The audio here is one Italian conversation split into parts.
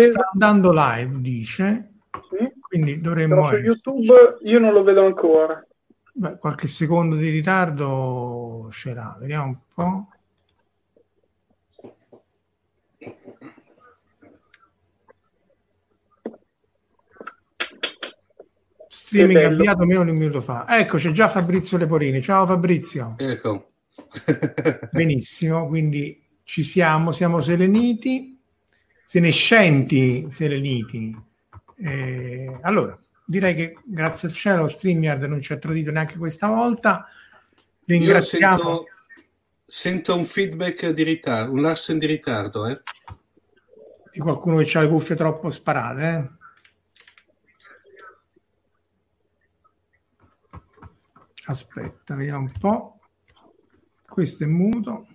Sta, andando live, dice, Sì. quindi dovremmo Però su YouTube io non lo vedo ancora. Beh, qualche secondo di ritardo ce l'ha, vediamo un po'. Streaming avviato meno di un minuto fa. Ecco, c'è già Fabrizio Leporini. Ciao Fabrizio. Ecco. Benissimo, quindi ci siamo, siamo sereniti, senescenti sereniti. Eh, allora, direi che grazie al cielo StreamYard non ci ha tradito neanche questa volta. Ringraziamo sento, sento un feedback di ritardo, un Larsen di ritardo. Eh? di qualcuno che ha le cuffie troppo sparate. eh. Aspetta, vediamo un po'. Questo è muto.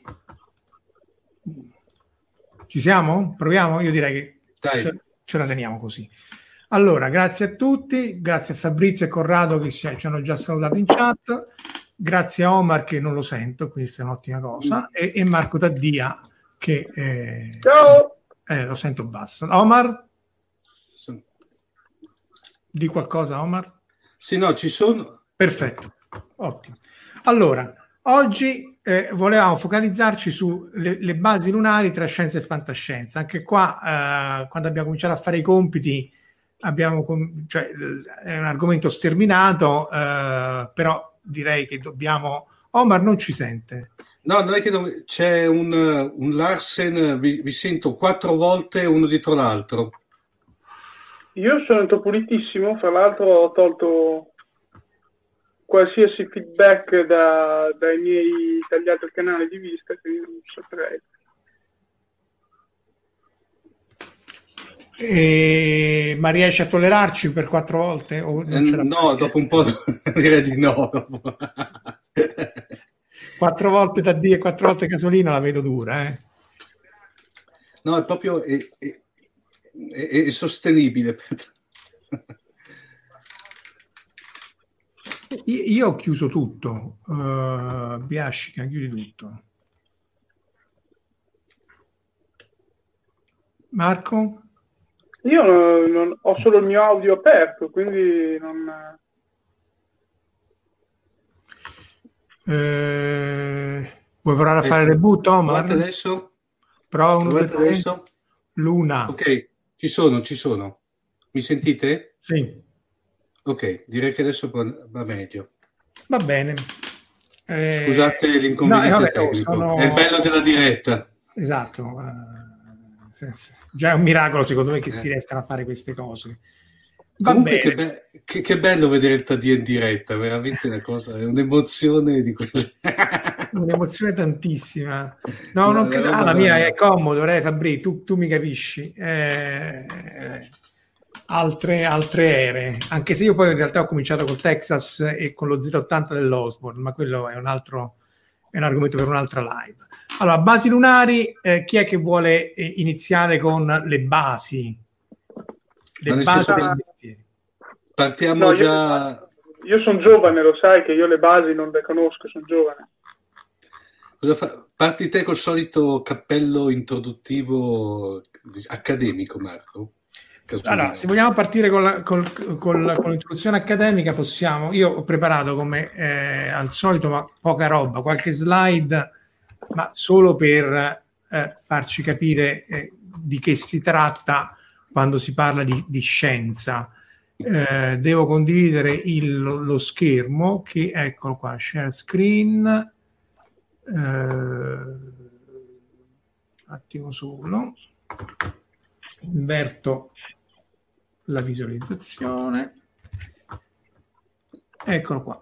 Ci siamo? Proviamo? Io direi che Dai. ce, ce la teniamo così. Allora, grazie a tutti, grazie a Fabrizio e Corrado che si- ci hanno già salutato in chat, grazie a Omar che non lo sento, questa è un'ottima cosa, e, e Marco Taddia che eh, Ciao! eh, lo sento basso. Omar, di qualcosa Omar? Sì, no, ci sono. Perfetto, ottimo. Allora, oggi eh, volevamo focalizzarci sulle le basi lunari tra scienza e fantascienza. Anche qua, eh, quando abbiamo cominciato a fare i compiti, abbiamo com- cioè, l- è un argomento sterminato, eh, però direi che dobbiamo... Omar non ci sente. No, non è che non- c'è un, un Larsen, vi, vi sento quattro volte uno dietro l'altro. Io sono pulitissimo, fra l'altro ho tolto qualsiasi feedback da- dai miei tagliati al canale di vista, quindi non saprei. E- ma riesci a tollerarci per quattro volte? O non Eh, no, dopo un po' direi di no. Quattro volte da D e quattro volte Casolina la vedo dura, eh. No, è proprio è, è- è- è sostenibile. Io, io ho chiuso tutto, uh, Biascica, chiudi tutto. Marco? Io non- non- ho solo il mio audio aperto, quindi non... Eh, vuoi provare a fare il reboot? Provate adesso? Prova Provate adesso? Luna. Ok, ci sono, ci sono. Mi sentite? Sì. Ok, direi che adesso va meglio. Va bene. Eh, Scusate l'inconveniente no, vabbè, tecnico. Sono... È il bello della diretta. Esatto. Uh, già è un miracolo secondo me che eh. si riescano a fare queste cose. Va Comunque che, be- che, che, bello vedere il Tadì in diretta, veramente una cosa, è un'emozione di quelle... un'emozione tantissima. No, non credo, ah, la mia è comodo, eh, Fabri, tu, tu mi capisci. Eh, altre, altre ere, anche se io poi in realtà ho cominciato col Texas e con lo 080 dell'Osborne, ma quello è un altro è un argomento per un'altra live. Allora, basi lunari, eh, chi è che vuole eh, iniziare con le basi? Le basi del mestiere. Partiamo no, già... Io, io sono giovane, lo sai che io le basi non le conosco, sono giovane. Parti te col solito cappello introduttivo accademico, Marco? Allora, se vogliamo partire con, la, col, col, con, l'introduzione accademica, possiamo. Io ho preparato come eh, al solito, ma poca roba, qualche slide, ma solo per eh, farci capire eh, di che si tratta quando si parla di, di scienza. Eh, devo condividere il, lo schermo, che eccolo qua, share screen. Eh, attimo solo inverto la visualizzazione. Eccolo qua.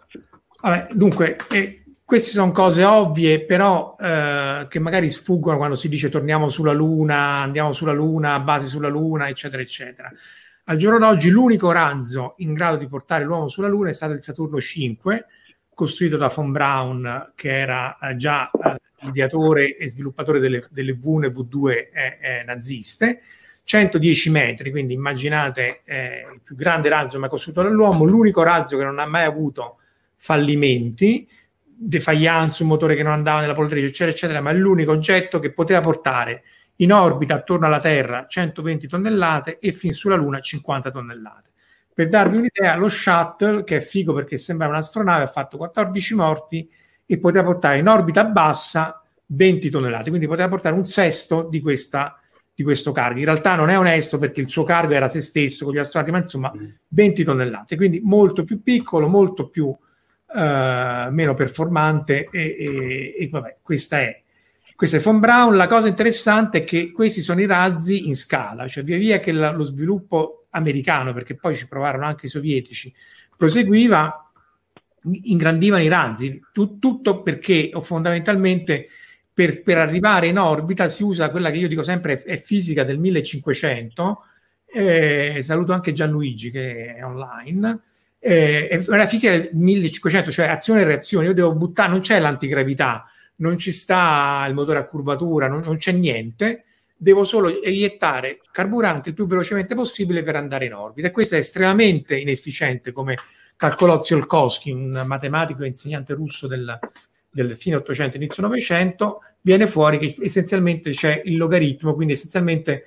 Vabbè, dunque, eh, queste sono cose ovvie, però eh, che magari sfuggono quando si dice torniamo sulla Luna, andiamo sulla Luna, base sulla Luna, eccetera, eccetera. Al giorno d'oggi l'unico razzo in grado di portare l'uomo sulla Luna è stato il Saturno 5, costruito da von Braun, che era eh, già eh, ideatore e sviluppatore delle, delle V e V2 eh, eh, naziste 110 metri, quindi immaginate eh, il più grande razzo mai costruito dall'uomo, l'unico razzo che non ha mai avuto fallimenti, defaillance, un motore che non andava nella poltrice, eccetera, eccetera, ma è l'unico oggetto che poteva portare in orbita attorno alla Terra 120 tonnellate e fin sulla Luna 50 tonnellate. Per darvi un'idea, lo shuttle, che è figo perché sembra un'astronave, ha fatto 14 morti e poteva portare in orbita bassa 20 tonnellate, quindi poteva portare un sesto di questa di questo cargo. In realtà non è onesto perché il suo cargo era se stesso con gli astronauti, ma insomma 20 mm. tonnellate, quindi molto più piccolo, molto più uh, meno performante e, e, e, vabbè, questa è. Questa è Von Braun. La cosa interessante è che questi sono i razzi in scala, cioè via via che la, lo sviluppo americano, perché poi ci provarono anche i sovietici, proseguiva, ingrandivano i razzi, tu, tutto perché fondamentalmente per, per, arrivare in orbita si usa quella che io dico sempre è, fisica del 1500. Eh, saluto anche Gianluigi che è online. Eh, è una fisica del 1500, cioè azione e reazione. Io devo buttare, non c'è l'antigravità, non ci sta il motore a curvatura, non, non c'è niente. Devo solo eiettare carburante il più velocemente possibile per andare in orbita. E questo è estremamente inefficiente, come calcolò Tsiolkovsky, un matematico e insegnante russo del, del fine 800, inizio 900, viene fuori che essenzialmente c'è il logaritmo, quindi essenzialmente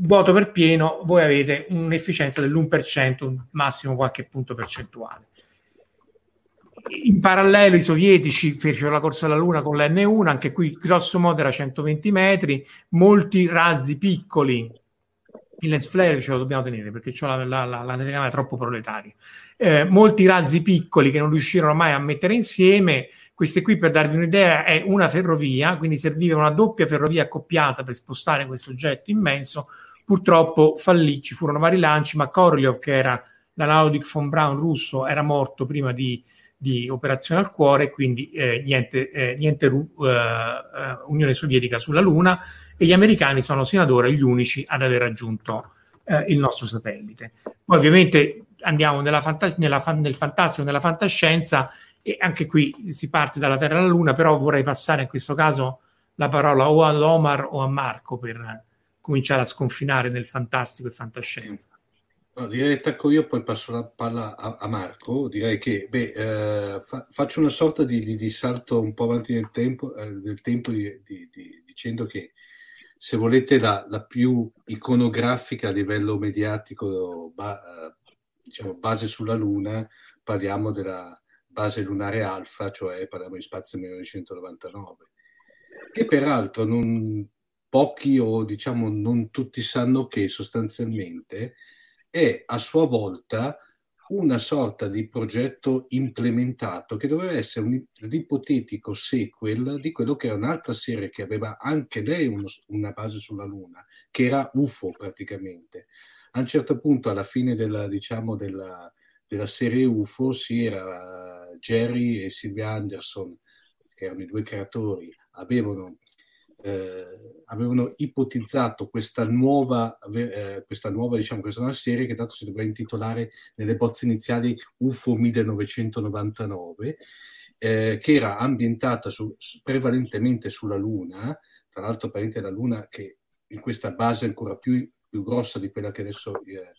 vuoto per pieno voi avete un'efficienza dell'1%, massimo qualche punto percentuale. In parallelo i sovietici fecero la corsa alla Luna con l'N1, anche qui grosso modo era 120 metri, molti razzi piccoli, il lens flare ce lo dobbiamo tenere perché la, la, la, la telecamera troppo proletaria, eh, molti razzi piccoli che non riuscirono mai a mettere insieme, queste qui, per darvi un'idea, è una ferrovia, quindi serviva una doppia ferrovia accoppiata per spostare questo oggetto immenso. Purtroppo fallì, ci furono vari lanci, ma Korolev, che era l'analogic von Braun russo, era morto prima di, di operazione al cuore, quindi eh, niente, eh, niente uh, uh, Unione Sovietica sulla Luna e gli americani sono sino ad ora gli unici ad aver raggiunto uh, il nostro satellite. Poi ovviamente andiamo nella fanta- nella fa- nel fantastico, nella fantascienza e anche qui si parte dalla Terra alla Luna, però vorrei passare in questo caso la parola o ad Omar o a Marco per cominciare a sconfinare nel fantastico e fantascienza. Direi attacco io, poi passo la palla a, a Marco. Direi che beh, eh, fa, faccio una sorta di, di, di, salto un po' avanti nel tempo, eh, nel tempo di, dicendo che se volete la, la, più iconografica a livello mediatico, ba, eh, diciamo base sulla Luna, parliamo della base lunare alfa, cioè parliamo di spazio 1999, che peraltro non pochi o diciamo non tutti sanno che sostanzialmente è a sua volta una sorta di progetto implementato che doveva essere un, l'ipotetico sequel di quello che era un'altra serie che aveva anche lei uno, una base sulla Luna, che era UFO praticamente. A un certo punto, alla fine della, diciamo, della, della serie UFO, si era Jerry e Sylvia Anderson, che erano i due creatori, avevano eh, avevano ipotizzato questa nuova, eh, questa nuova, diciamo, questa nuova serie che tanto si doveva intitolare nelle bozze iniziali UFO 1999, eh, che era ambientata su, prevalentemente sulla Luna, tra l'altro parente la Luna che in questa base ancora più, più grossa di quella che adesso eh,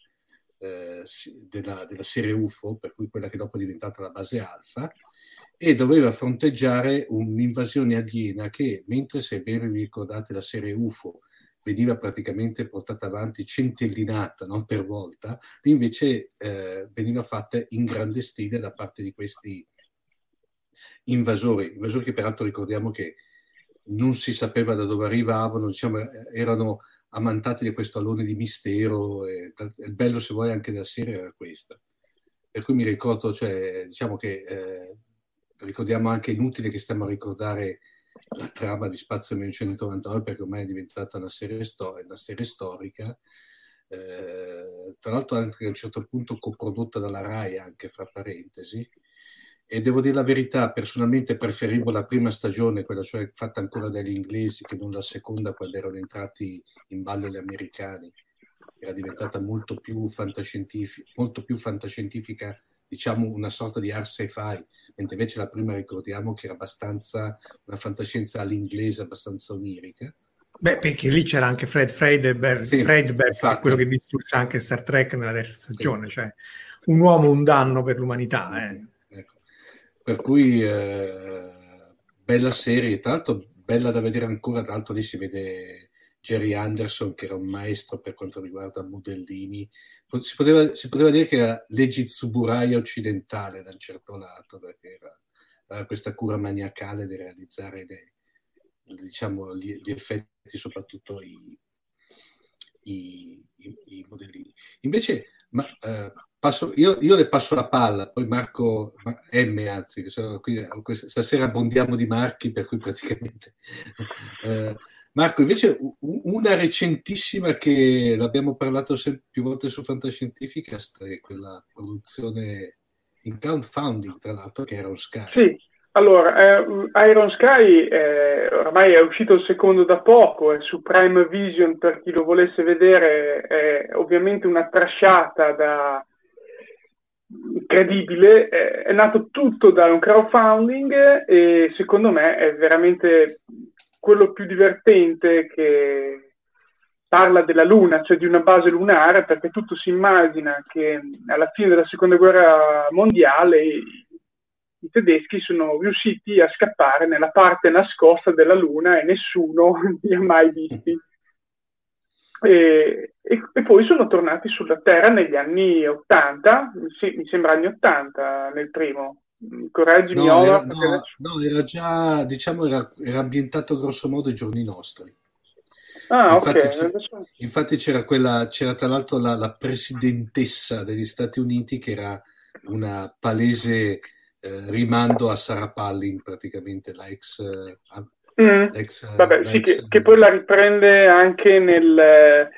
eh, della, della, serie UFO, per cui quella che dopo è diventata la base alfa, e doveva fronteggiare un'invasione aliena che, mentre se ben vi ricordate la serie UFO veniva praticamente portata avanti centellinata no? per volta, invece eh, veniva fatta in grande stile da parte di questi invasori, invasori che peraltro ricordiamo che non si sapeva da dove arrivavano, diciamo, erano ammantati di questo alone di mistero, e, il bello se vuoi anche della serie era questa. Per cui mi ricordo, cioè, diciamo che eh, ricordiamo anche inutile che stiamo a ricordare la trama di Spazio 1999 perché ormai è diventata una serie, sto- una serie storica. Eh, tra l'altro anche a un certo punto coprodotta dalla RAI anche fra parentesi e devo dire la verità personalmente preferivo la prima stagione quella cioè fatta ancora dagli inglesi che non la seconda quando erano entrati in ballo gli americani era diventata molto più fantascientifica molto più fantascientifica diciamo una sorta di art sci-fi mentre invece la prima ricordiamo che era abbastanza una fantascienza all'inglese, abbastanza onirica. Beh, perché lì c'era anche Fred Freidenberg, sì, Freidenberg quello che distrugge anche Star Trek nella terza stagione, sì. cioè un uomo un danno per l'umanità. Eh. Per cui eh, bella serie, tra l'altro bella da vedere ancora, tra l'altro lì si vede Jerry Anderson che era un maestro per quanto riguarda modellini, si poteva, si poteva dire che era l'Egizuburaia occidentale da un certo lato, perché era, era questa cura maniacale di realizzare le, diciamo, gli, gli, effetti, soprattutto i, i, i, i modellini. Invece, ma, eh, passo, io, io, le passo la palla, poi Marco, M anzi, qui, stasera abbondiamo di marchi, per cui praticamente... Eh, Marco, invece una recentissima che l'abbiamo parlato più volte su Fantascientificast è quella produzione in crowdfunding, tra l'altro, che era Iron Sky. Sì, allora, eh, Iron Sky eh, ormai è uscito il secondo da poco, è su Prime Vision per chi lo volesse vedere, è ovviamente una trasciata da incredibile, è nato tutto da un crowdfunding e secondo me è veramente quello più divertente che parla della Luna, cioè di una base lunare, perché tutto si immagina che alla fine della seconda guerra mondiale i, tedeschi sono riusciti a scappare nella parte nascosta della Luna e nessuno li ha mai visti. E, e, e, poi sono tornati sulla Terra negli anni 80, sì, mi sembra anni 80 nel primo, correggimi no, era, no, no, era già diciamo era, era, ambientato grosso modo ai giorni nostri ah, infatti, okay. c'era, infatti c'era quella c'era tra l'altro la, la, presidentessa degli Stati Uniti che era una palese eh, rimando a Sarah Palin praticamente la ex, eh, mm. ex Vabbè, la sì, ex, che, che, poi la riprende anche nel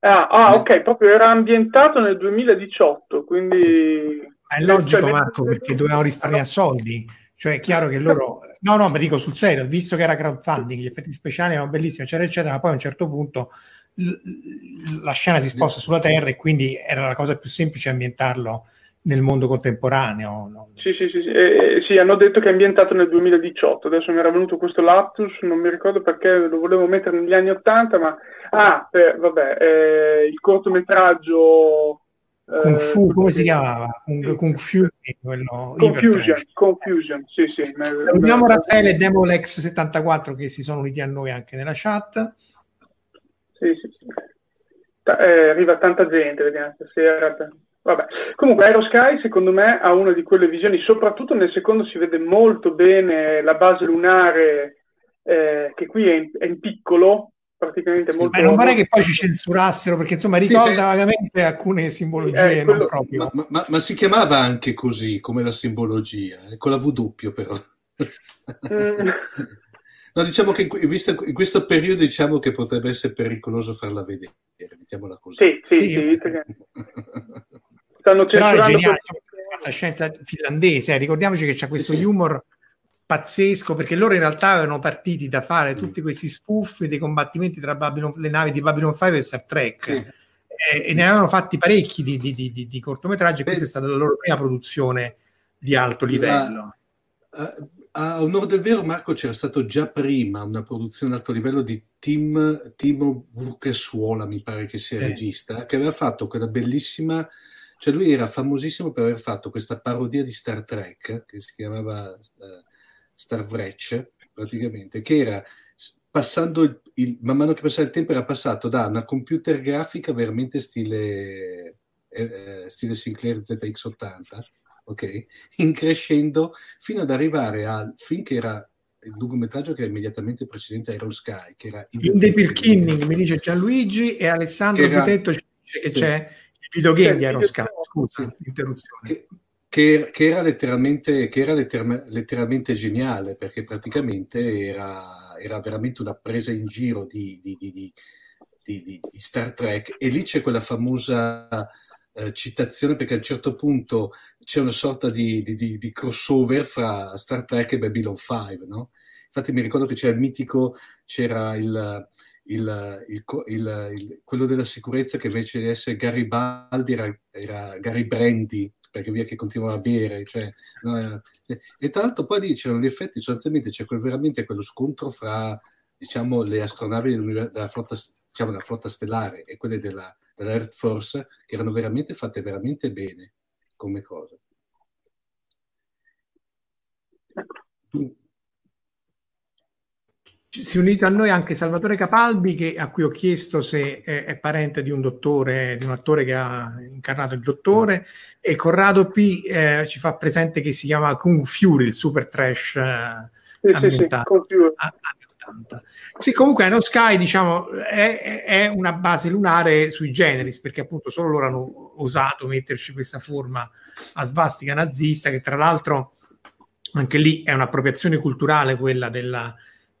ah, ah ok proprio era ambientato nel 2018 quindi è logico, cioè, Marco, perché dovevano risparmiare soldi. Cioè, è chiaro che loro... No, no, ma dico sul serio, visto che era crowdfunding, gli effetti speciali erano bellissimi, eccetera, eccetera, ma poi a un certo punto la scena si sposta sulla Terra e quindi era la cosa più semplice ambientarlo nel mondo contemporaneo. No? Sì, sì, sì, sì. Eh, sì, hanno detto che è ambientato nel 2018, adesso mi era venuto questo lapsus, non mi ricordo perché lo volevo mettere negli anni 80, ma... Ah, eh, vabbè, eh, il cortometraggio Kung Fu, come si chiamava? Kung, Kung Fu, quello Confusion, Confusion, sì, sì. Salutiamo Raffaele e Demolex74 che si sono uniti a noi anche nella chat. Sì, sì, sì. Eh, arriva tanta gente, vediamo stasera. Vabbè. Comunque Aerosky secondo me ha una di quelle visioni, soprattutto nel secondo si vede molto bene la base lunare eh, che qui è in, è in piccolo, praticamente sì, molto... Ma non vorrei che poi ci censurassero perché insomma ricorda sì, vagamente alcune simbologie eh, quello... ma, ma, ma, ma, si chiamava anche così come la simbologia, eh, con la W però. Mm. No, diciamo che in, questo periodo diciamo che potrebbe essere pericoloso farla vedere, mettiamola così. Sì, sì, sì. sì stanno censurando la scienza finlandese, eh. ricordiamoci che c'è questo sì, humor pazzesco perché loro in realtà avevano partiti da fare mm. tutti questi spoof dei combattimenti tra Babylon, le navi di Babylon 5 e Star Trek sì. e, e, ne avevano fatti parecchi di, di, di, di cortometraggi e questa è stata la loro prima produzione di alto livello. La, uh, a onore del vero, Marco, c'era stato già prima una produzione ad alto livello di Tim, Timo Burkesuola, mi pare che sia sì. regista, che aveva fatto quella bellissima cioè lui era famosissimo per aver fatto questa parodia di Star Trek che si chiamava uh, Star Wretch, praticamente, che era passando il, il, man mano che passava il tempo era passato da una computer grafica veramente stile, eh, stile Sinclair ZX80, ok? In crescendo fino ad arrivare al film che era il lungometraggio che era immediatamente precedente a Aero Sky, che era In The Pirkinning, mi dice Gianluigi e Alessandro Pitetto ci dice che sì. c'è videogame di Aeroscalo, scusa, l'interruzione. Che, che, che, era letteralmente, che era letter, letteralmente geniale, perché praticamente era, era, veramente una presa in giro di, di, di, di Star Trek e lì c'è quella famosa eh, citazione perché a un certo punto c'è una sorta di, crossover fra Star Trek e Babylon 5, no? Infatti mi ricordo che c'era il mitico, c'era il il, il, il, quello della sicurezza che invece di essere Garibaldi era, era Gary Brandy perché via che continuava a bere cioè, no, eh, e tra l'altro poi lì c'erano gli effetti sostanzialmente c'è quel, veramente quello scontro fra diciamo le astronavi della flotta, diciamo, della flotta stellare e quelle della, dell'Earth Force che erano veramente fatte veramente bene come cose si è unito a noi anche Salvatore Capalbi, che, a cui ho chiesto se è, è, parente di un dottore, di un attore che ha incarnato il dottore, e Corrado P eh, ci fa presente che si chiama Kung Fury, il super trash eh, sì, ambientato sì, sì, anni 80. Sì, comunque No Sky, diciamo, è, è, una base lunare sui generis, perché appunto solo loro hanno osato metterci questa forma a svastica nazista, che tra l'altro anche lì è un'appropriazione culturale quella della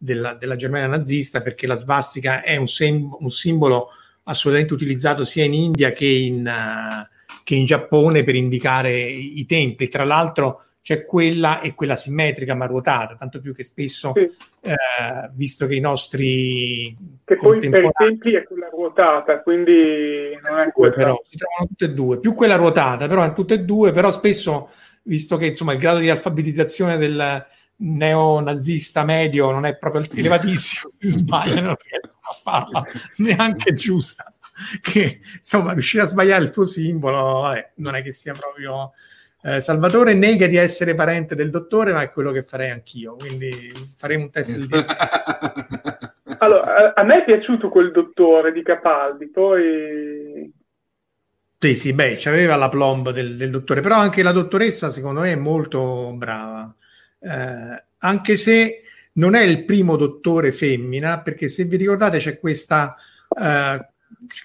della, della Germania nazista perché la svastica è un, sem- un, simbolo assolutamente utilizzato sia in India che in, uh, che in Giappone per indicare i, templi. Tra l'altro c'è quella e quella simmetrica ma ruotata, tanto più che spesso, sì. eh, visto che i nostri... Che poi per i templi è quella ruotata, quindi non è quella... Però, si trovano tutte e due, più quella ruotata, però tutte e due, però spesso, visto che insomma il grado di alfabetizzazione del, neonazista medio non è proprio elevatissimo, si sbaglia, non riescono a farla neanche giusta. Che insomma, riuscire a sbagliare il tuo simbolo vabbè, non è che sia proprio. Eh, Salvatore nega di essere parente del dottore, ma è quello che farei anch'io. Quindi faremo un test di Allora, a, a me è piaciuto quel dottore di Capaldi, poi sì, sì, beh, c'aveva la plomb del, del, dottore, però anche la dottoressa, secondo me, è molto brava eh, anche se non è il primo dottore femmina, perché se vi ricordate c'è questa eh,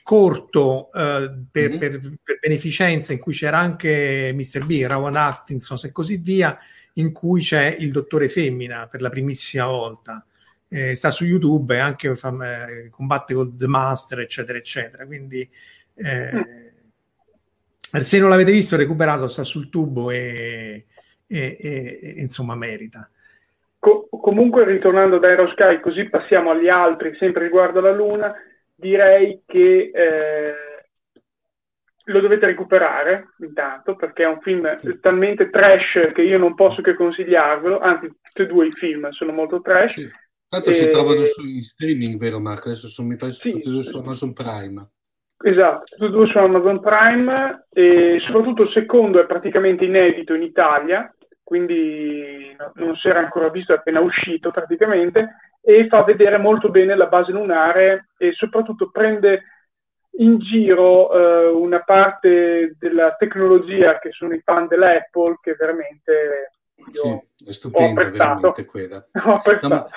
corto eh, per, mm-hmm. per, per, beneficenza in cui c'era anche Mr. B, Rowan Atkinson e così via, in cui c'è il dottore femmina per la primissima volta. Eh, sta su YouTube e anche fa, eh, combatte con The Master, eccetera, eccetera. Quindi eh, mm. se non l'avete visto, recuperato, sta sul tubo e, e, e, e insomma merita. Co- comunque ritornando da Aerosky, così passiamo agli altri, sempre riguardo la Luna, direi che eh, lo dovete recuperare intanto perché è un film sì. talmente trash che io non posso che consigliarvelo, anzi tutti e due i film sono molto trash. Sì. Tanto e... si trovano su streaming, vero Marco? Adesso sono, mi pare sì, tutti e due su Amazon Prime. Esatto, tutti e due su Amazon Prime e soprattutto il secondo è praticamente inedito in Italia quindi non si era ancora visto, è appena uscito praticamente, e fa vedere molto bene la base lunare e soprattutto prende in giro eh, una parte della tecnologia che sono i fan dell'Apple che veramente sì, è stupenda veramente quella. No, ma,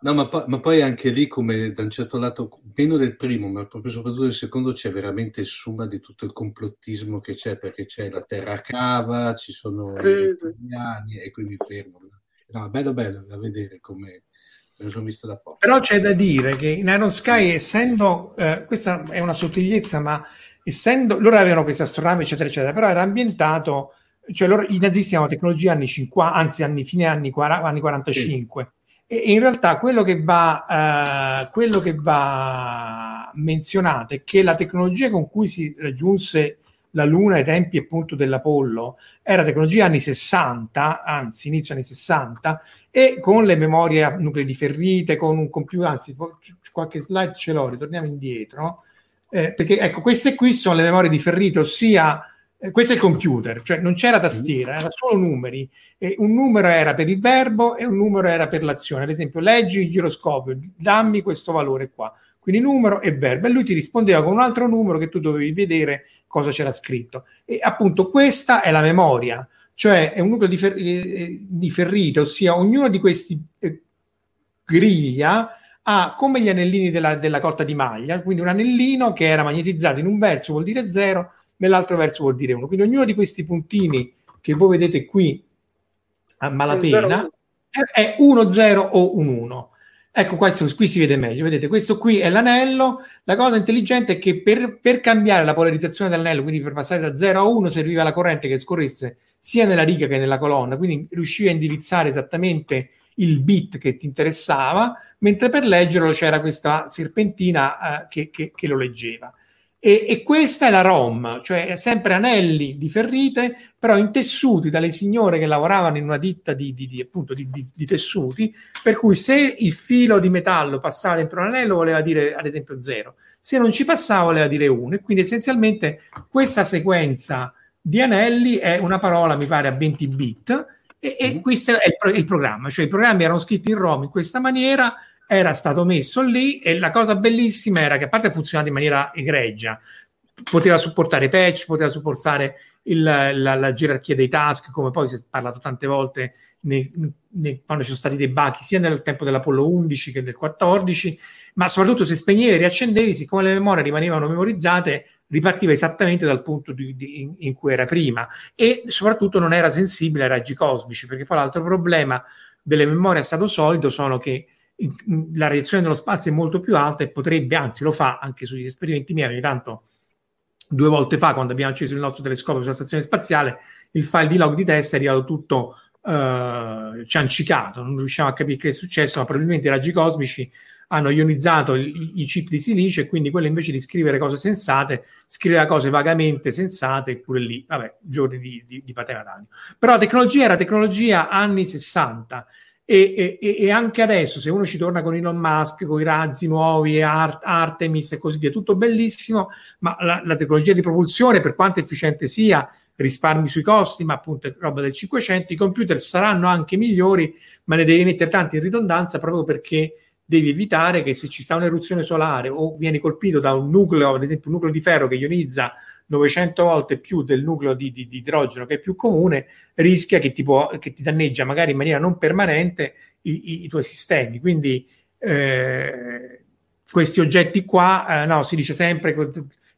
no, ma, poi, ma, poi anche lì, come da un certo lato, meno del primo, ma proprio soprattutto del secondo, c'è veramente il summa di tutto il complottismo che c'è, perché c'è la terra cava, ci sono sì, i italiani e quindi fermo. No, bello bello da vedere come me lo sono visto da poco. Però c'è da dire che in Iron Sky, essendo, eh, questa è una sottigliezza, ma essendo, loro avevano questa astronavi, eccetera, eccetera, però era ambientato cioè loro, i nazisti hanno tecnologia anni 50, anzi anni, fine anni, 40, anni 45. Sì. E, in realtà quello che, va, uh, quello che va menzionato è che la tecnologia con cui si raggiunse la Luna ai tempi appunto dell'Apollo era tecnologia anni 60, anzi inizio anni 60, e con le memorie a nuclei differite, con un computer, anzi qualche slide ce l'ho, ritorniamo indietro, eh, perché ecco queste qui sono le memorie differite, ossia eh, questo è il computer, cioè non c'era tastiera, era solo numeri. E un numero era per il verbo e un numero era per l'azione. Ad esempio, leggi il giroscopio, dammi questo valore qua. Quindi numero e verbo. E lui ti rispondeva con un altro numero che tu dovevi vedere cosa c'era scritto. E appunto questa è la memoria, cioè è un nucleo di, fer- eh, di ferrite, ossia ognuno di questi eh, griglia ha come gli anellini della, della cotta di maglia, quindi un anellino che era magnetizzato in un verso vuol dire 0 nell'altro verso vuol dire 1. Quindi ognuno di questi puntini che voi vedete qui a malapena è 1, 0 o un 1. Ecco, questo, qui si vede meglio, vedete, questo qui è l'anello, la cosa intelligente è che per, per, cambiare la polarizzazione dell'anello, quindi per passare da 0 a 1, serviva la corrente che scorresse sia nella riga che nella colonna, quindi riuscivi a indirizzare esattamente il bit che ti interessava, mentre per leggerlo c'era questa serpentina eh, che, che, che lo leggeva. E, e, questa è la ROM, cioè sempre anelli di ferrite, però intessuti dalle signore che lavoravano in una ditta di, di, di, appunto, di, tessuti, per cui se il filo di metallo passava dentro un anello voleva dire ad esempio 0, se non ci passava voleva dire 1. E quindi essenzialmente questa sequenza di anelli è una parola, mi pare, a 20 bit, e, e questo è il, il programma, cioè i programmi erano scritti in ROM in questa maniera era stato messo lì e la cosa bellissima era che a parte funzionava in maniera egregia, poteva supportare patch, poteva supportare il, la, la, gerarchia dei task, come poi si è parlato tante volte nei, nei, quando ci sono stati dei bug sia nel tempo dell'Apollo 11 che del 14, ma soprattutto se spegnevi e riaccendevi, siccome le memorie rimanevano memorizzate, ripartiva esattamente dal punto di, di, in, in, cui era prima. E soprattutto non era sensibile ai raggi cosmici, perché poi l'altro problema delle memorie a stato solido sono che la reazione dello spazio è molto più alta e potrebbe, anzi lo fa anche sugli esperimenti miei, ogni tanto due volte fa quando abbiamo acceso il nostro telescopio sulla stazione spaziale, il file di log di testa è arrivato tutto eh, ciancicato, non riusciamo a capire che è successo, ma probabilmente i raggi cosmici hanno ionizzato i, i chip di silicio e quindi quello invece di scrivere cose sensate, scriveva cose vagamente sensate, eppure lì, vabbè, giorni di, di, di patena Però la tecnologia era tecnologia anni 60 e, e, e, anche adesso, se uno ci torna con Elon Musk, con i razzi nuovi, Art, Artemis e così via, tutto bellissimo, ma la, la, tecnologia di propulsione, per quanto efficiente sia, risparmi sui costi, ma appunto è roba del 500, i computer saranno anche migliori, ma ne devi mettere tanti in ridondanza proprio perché devi evitare che se ci sta un'eruzione solare o vieni colpito da un nucleo, ad esempio un nucleo di ferro che ionizza 900 volte più del nucleo di, di, di idrogeno che è più comune, rischia che ti, può, che ti danneggia magari in maniera non permanente i, i, i tuoi sistemi. Quindi eh, questi oggetti qua, eh, no, si dice sempre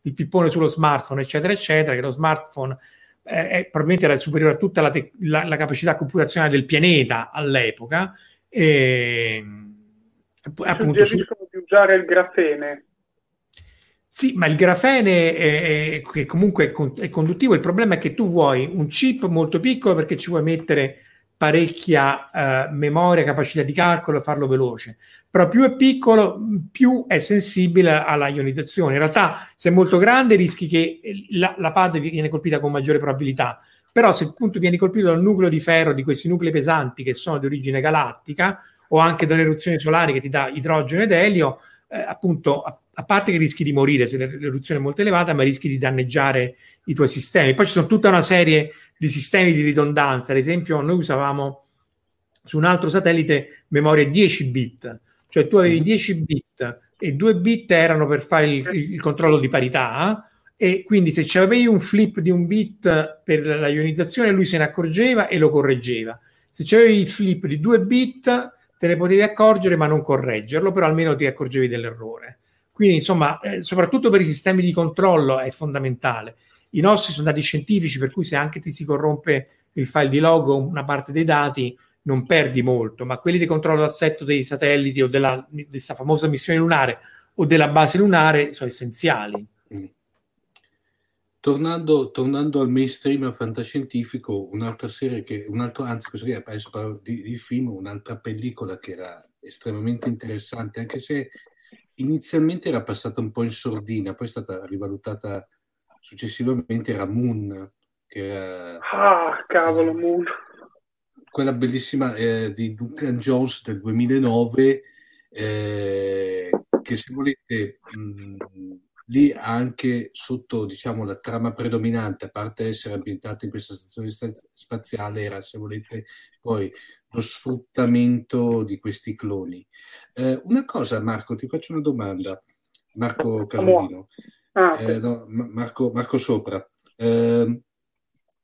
il pippone sullo smartphone, eccetera, eccetera, che lo smartphone eh, è, probabilmente era superiore a tutta la, te- la, la, capacità computazionale del pianeta all'epoca. E, appunto, su... di usare il grafene sì, ma il grafene è, è, che comunque è conduttivo, il problema è che tu vuoi un chip molto piccolo perché ci vuoi mettere parecchia uh, memoria, capacità di calcolo e farlo veloce. Però più è piccolo, più è sensibile alla ionizzazione. In realtà, se è molto grande, rischi che la, la pad viene colpita con maggiore probabilità. Però se appunto vieni colpito dal nucleo di ferro, di questi nuclei pesanti che sono di origine galattica, o anche dalle eruzioni solari che ti dà idrogeno ed elio, eh, appunto a parte che rischi di morire se l'eruzione è molto elevata, ma rischi di danneggiare i tuoi sistemi. Poi ci sono tutta una serie di sistemi di ridondanza, ad esempio noi usavamo su un altro satellite memoria 10 bit, cioè tu avevi 10 mm-hmm. bit e due bit erano per fare il, il controllo di parità e quindi se c'avevi un flip di un bit per la ionizzazione lui se ne accorgeva e lo correggeva. Se c'avevi il flip di due bit te ne potevi accorgere ma non correggerlo, però almeno ti accorgevi dell'errore. Quindi insomma, eh, soprattutto per i sistemi di controllo è fondamentale. I nostri sono dati scientifici per cui se anche ti si corrompe il file di log o una parte dei dati non perdi molto, ma quelli di controllo d'assetto dei satelliti o della questa famosa missione lunare o della base lunare sono essenziali. Mm. Tornando, tornando, al mainstream fantascientifico, un'altra serie che, un altro, anzi, questo qui è di, di film, un'altra pellicola che era estremamente interessante, anche se inizialmente era passata un po' in sordina, poi è stata rivalutata successivamente, era Moon. Che era, ah, cavolo, Moon quella bellissima eh, di Duncan Jones del 2009, eh, che se volete mh, lì anche sotto diciamo, la trama predominante, a parte essere ambientata in questa stazione spaziale, era se volete poi lo sfruttamento di questi cloni. Eh, una cosa, Marco, ti faccio una domanda, Marco Casolino, ah, eh, no, Marco, Marco Sopra. Eh,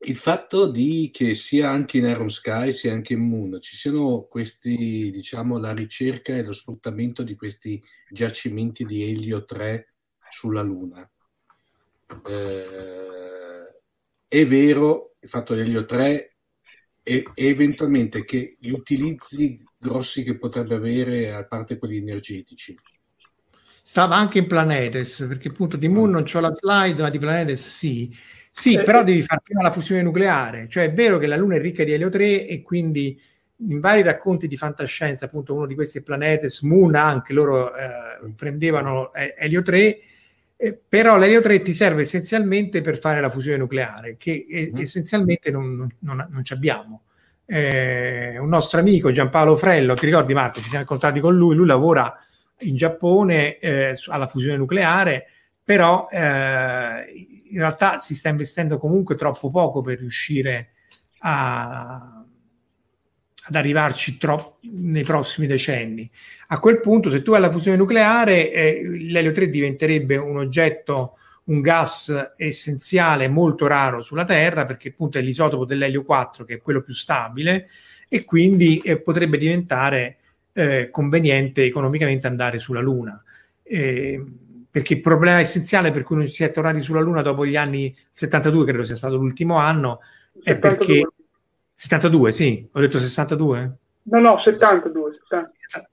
il fatto di che sia anche in Iron Sky sia anche in Moon ci siano questi, diciamo, la ricerca e lo sfruttamento di questi giacimenti di elio 3 sulla Luna. Eh, è vero il fatto dell'elio 3 e, e, eventualmente che gli utilizzi grossi che potrebbe avere, a parte quelli energetici. Stava anche in Planetes, perché appunto di Moon non c'ho la slide, ma di Planetes sì. Sì, eh, però devi fare prima la fusione nucleare, cioè è vero che la Luna è ricca di elio 3 e quindi in vari racconti di fantascienza, appunto uno di questi è Planetes, Moon anche, loro eh, prendevano eh, elio 3, eh, però l'elio 3 ti serve essenzialmente per fare la fusione nucleare, che mm. essenzialmente non, non, non ci abbiamo. Eh, un nostro amico Giampaolo Frello, ti ricordi Marco, ci siamo incontrati con lui, lui lavora in Giappone eh, alla fusione nucleare, però eh, in realtà si sta investendo comunque troppo poco per riuscire a, ad arrivarci troppo nei prossimi decenni. A quel punto, se tu hai la fusione nucleare, eh, l'elio 3 diventerebbe un oggetto, un gas essenziale molto raro sulla Terra, perché appunto è l'isotopo dell'elio 4 che è quello più stabile, e quindi eh, potrebbe diventare eh, conveniente economicamente andare sulla Luna. Eh, perché il problema essenziale per cui non si è tornati sulla Luna dopo gli anni 72, credo sia stato l'ultimo anno, 72. è perché 72, sì, ho detto 62? No, no, 72.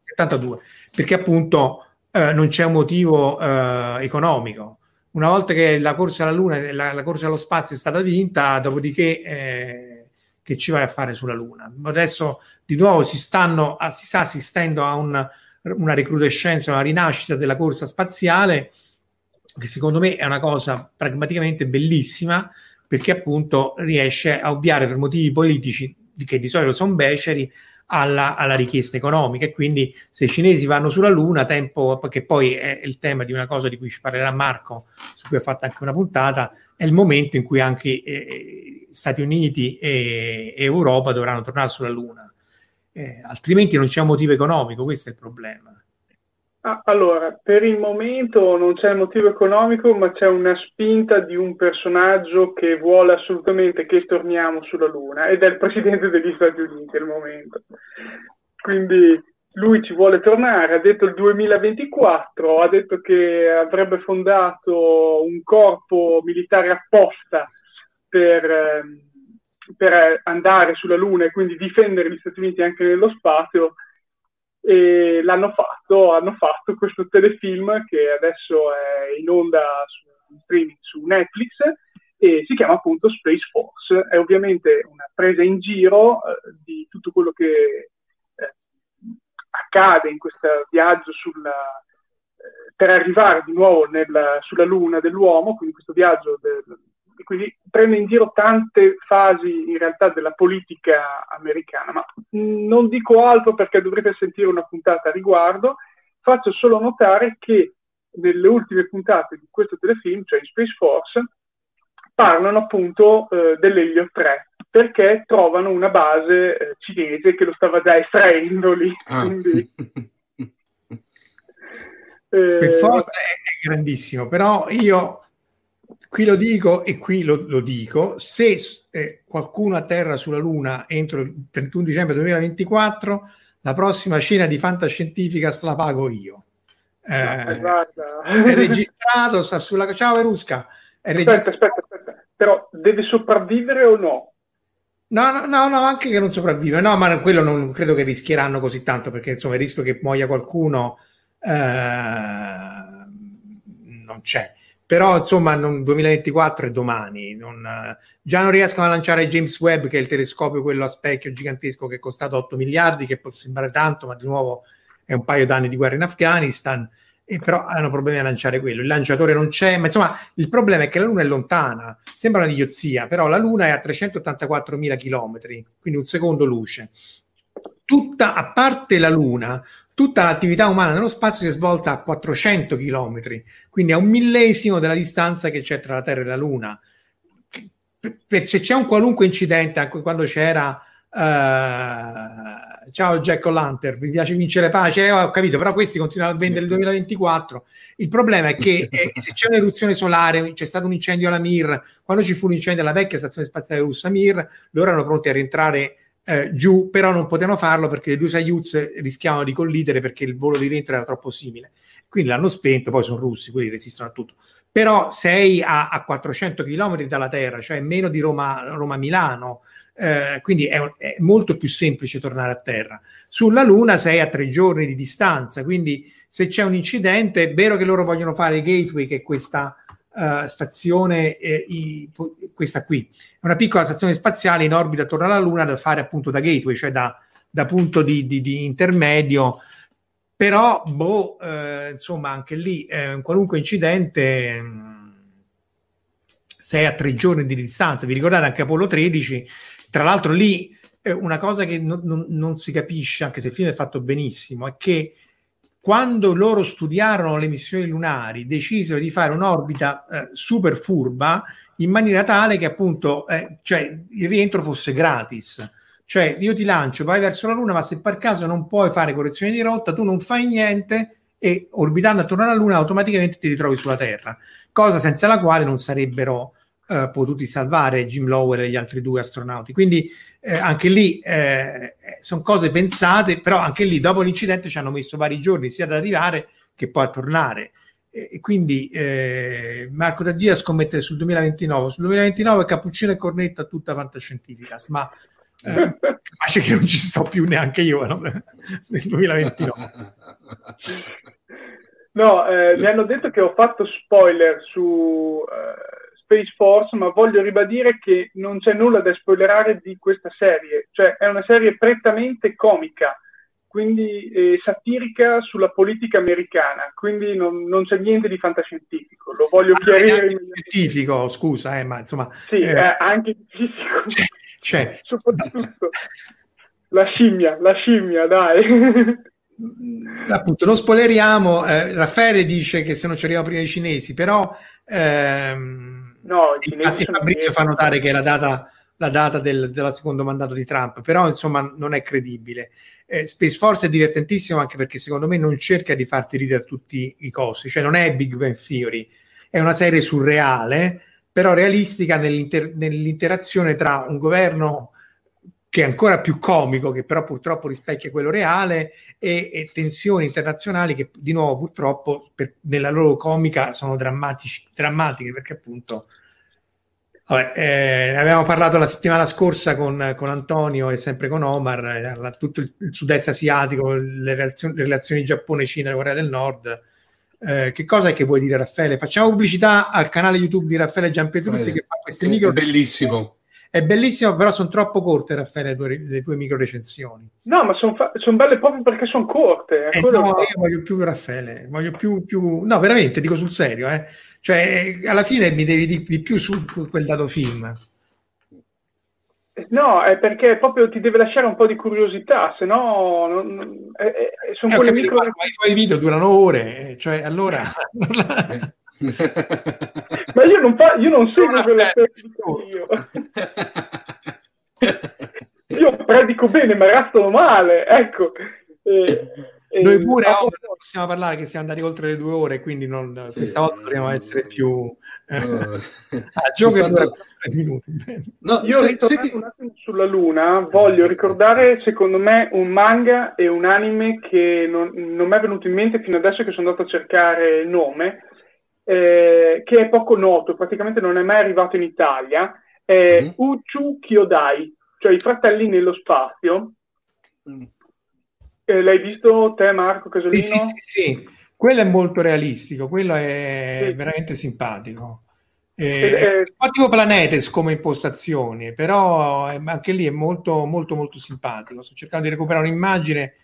72, perché appunto eh, non c'è un motivo eh, economico. Una volta che la corsa alla Luna, la, la corsa allo spazio è stata vinta, dopodiché eh, che ci vai a fare sulla Luna? Adesso di nuovo si, stanno, si sta assistendo a un una recrudescenza, una rinascita della corsa spaziale, che secondo me è una cosa pragmaticamente bellissima, perché appunto riesce a ovviare per motivi politici, che di solito sono beceri, alla, alla, richiesta economica e quindi se i cinesi vanno sulla Luna, tempo che poi è il tema di una cosa di cui ci parlerà Marco, su cui ha fatto anche una puntata, è il momento in cui anche eh, Stati Uniti e, e Europa dovranno tornare sulla Luna eh, altrimenti non c'è un motivo economico, questo è il problema. Ah, allora, per il momento non c'è motivo economico, ma c'è una spinta di un personaggio che vuole assolutamente che torniamo sulla Luna ed è il presidente degli Stati Uniti al momento. Quindi lui ci vuole tornare, ha detto il 2024, ha detto che avrebbe fondato un corpo militare apposta per... Eh, per andare sulla Luna e quindi difendere gli Stati Uniti anche nello spazio e l'hanno fatto, hanno fatto questo telefilm che adesso è in onda su, streaming su Netflix e si chiama appunto Space Force. È ovviamente una presa in giro eh, di tutto quello che eh, accade in questo viaggio sulla, eh, per arrivare di nuovo nel, sulla Luna dell'uomo, quindi questo viaggio del, e quindi prende in giro tante fasi in realtà della politica americana, ma non dico altro perché dovrete sentire una puntata a riguardo, faccio solo notare che nelle ultime puntate di questo telefilm, cioè in Space Force, parlano appunto eh, dell'Elio 3, perché trovano una base eh, cinese che lo stava già estraendo lì. Ah. Quindi... Speed Force è, è grandissimo, però io qui lo dico e qui lo, lo dico, se eh, qualcuno atterra sulla Luna entro il 31 dicembre 2024, la prossima cena di fantascientifica la pago io. Eh, è registrato, sta sulla... Ciao Verusca. È aspetta, aspetta, aspetta, però deve sopravvivere o no? No, no, no, no, anche che non sopravvive. No, ma quello non credo che rischieranno così tanto, perché insomma il rischio che muoia qualcuno eh, non c'è. Però insomma, non, 2024 è domani. Non, già non riescono a lanciare James Webb, che è il telescopio quello a specchio gigantesco che è costato 8 miliardi, che può sembrare tanto, ma di nuovo è un paio d'anni di guerra in Afghanistan e però hanno problemi a lanciare quello. Il lanciatore non c'è, ma insomma il problema è che la Luna è lontana, sembra una idiozia, però la Luna è a 384.000 km, quindi un secondo luce. Tutta, a parte la Luna, tutta l'attività umana nello spazio si è svolta a 400 km, quindi a un millesimo della distanza che c'è tra la Terra e la Luna. Per, per, se c'è un qualunque incidente, anche quando c'era... Uh, ciao Jack O'Lantern, mi piace vincere pace, eh, ho capito, però questi continuano a vendere il 2024. Il problema è che eh, se c'è un'eruzione solare, c'è stato un incendio alla Mir, quando ci fu l'incendio alla vecchia stazione spaziale russa Mir, loro erano pronti a rientrare eh, giù, però non potevano farlo perché le due Soyuz rischiavano di collidere perché il volo di rientro era troppo simile. Quindi l'hanno spento, poi sono russi, quindi resistono a tutto. Però sei a, a 400 km dalla Terra, cioè meno di Roma, Roma-Milano, eh, quindi è, è, molto più semplice tornare a terra. Sulla Luna sei a tre giorni di distanza, quindi se c'è un incidente è vero che loro vogliono fare Gateway, che è questa uh, stazione, eh, i, questa qui, è una piccola stazione spaziale in orbita attorno alla Luna da fare appunto da gateway, cioè da, da punto di, di, di, intermedio. Però, boh, eh, insomma, anche lì, eh, un qualunque incidente, mh, sei a tre giorni di distanza. Vi ricordate anche Apollo 13 tra l'altro lì eh, una cosa che non, non, non, si capisce, anche se il film è fatto benissimo, è che quando loro studiarono le missioni lunari decisero di fare un'orbita eh, super furba in maniera tale che appunto eh, cioè, il rientro fosse gratis. Cioè io ti lancio, vai verso la Luna, ma se per caso non puoi fare correzione di rotta, tu non fai niente e orbitando attorno alla Luna automaticamente ti ritrovi sulla Terra, cosa senza la quale non sarebbero eh, potuti salvare Jim Lower e gli altri due astronauti. Quindi eh, anche lì eh, sono cose pensate, però anche lì dopo l'incidente ci hanno messo vari giorni sia ad arrivare che poi a tornare. E quindi eh, Marco Taggia scommette sul 2029. Sul 2029 Cappuccino e Cornetta tutta fantascientifica, ma eh, capace che non ci sto più neanche io no? nel 2029. No, eh, mi hanno detto che ho fatto spoiler su eh, Space Force, ma voglio ribadire che non c'è nulla da spoilerare di questa serie, cioè è una serie prettamente comica, quindi eh, satirica sulla politica americana, quindi non, non, c'è niente di fantascientifico, lo voglio ah, chiarire. Scientifico, scusa, eh, ma insomma... Sì, eh, eh anche fisico, cioè, cioè, soprattutto la scimmia, la scimmia, dai. appunto, non spoileriamo, eh, Raffaele dice che se non ci arriva prima i cinesi, però... Ehm, No, Infatti Fabrizio fa notare che è la data, la data del, del, secondo mandato di Trump, però insomma non è credibile. Eh, Space Force è divertentissimo anche perché secondo me non cerca di farti ridere a tutti i costi, cioè non è Big Bang Theory, è una serie surreale, però realistica nell'inter- nell'interazione tra un governo che è ancora più comico, che però purtroppo rispecchia quello reale, e, e tensioni internazionali che di nuovo purtroppo per, nella loro comica sono drammatiche perché appunto vabbè, eh, avevamo parlato la settimana scorsa con, con Antonio e sempre con Omar, eh, la, tutto il, il, sud-est asiatico, le relazioni, le relazioni Giappone-Cina e Corea del Nord. Eh, che cosa è che vuoi dire Raffaele? Facciamo pubblicità al canale YouTube di Raffaele Giampetruzzi che fa queste micro... Bellissimo è bellissimo, però sono troppo corte, Raffaele, le tue, le tue micro recensioni. No, ma sono fa- son belle proprio perché sono corte. Eh, no, io voglio più Raffaele, voglio più, più... No, veramente, dico sul serio, eh. Cioè, alla fine mi devi di, di più su quel dato film. No, è perché proprio ti deve lasciare un po' di curiosità, se no non, eh, eh, sono eh, quelle micro... I tuoi video durano ore, cioè allora... Ma io non, fa, io non seguo quelle io. io predico bene, ma restano male, ecco. E, Noi pure oh, possiamo parlare che siamo andati oltre le due ore, quindi non, sì, questa volta dovremmo essere più... No, ah, gioco fatto... minuti. No, Io se, se... un attimo sulla Luna, voglio ricordare secondo me un manga e un anime che non, non mi è venuto in mente fino adesso che sono andato a cercare il nome, eh, che è poco noto, praticamente non è mai arrivato in Italia, è mm-hmm. Uchu Kyodai, cioè i fratelli nello spazio. Mm. Eh, l'hai visto te Marco Casolino? Sì, sì, sì, sì. quello è molto realistico, quello è sì. veramente simpatico. Eh, un po' tipo Planetes come impostazioni, però anche lì è molto, molto, molto simpatico. Sto cercando di recuperare un'immagine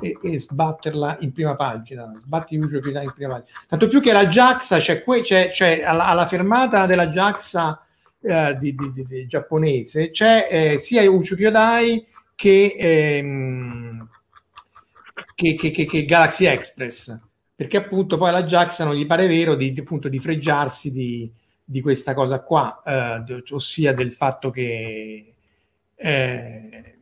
e, e sbatterla in prima pagina. Sbatti Ucio Kyodai in prima pagina. Tanto più che la Jaxa, c'è, que- c'è, c'è alla, alla, fermata della Jaxa eh, di, di, di, di, giapponese, c'è eh, sia Ucio Kyodai che, ehm, che, che, che, Galaxy Express. Perché appunto poi la Jaxa non gli pare vero di, appunto, di freggiarsi di, di questa cosa qua, eh, ossia del fatto che eh,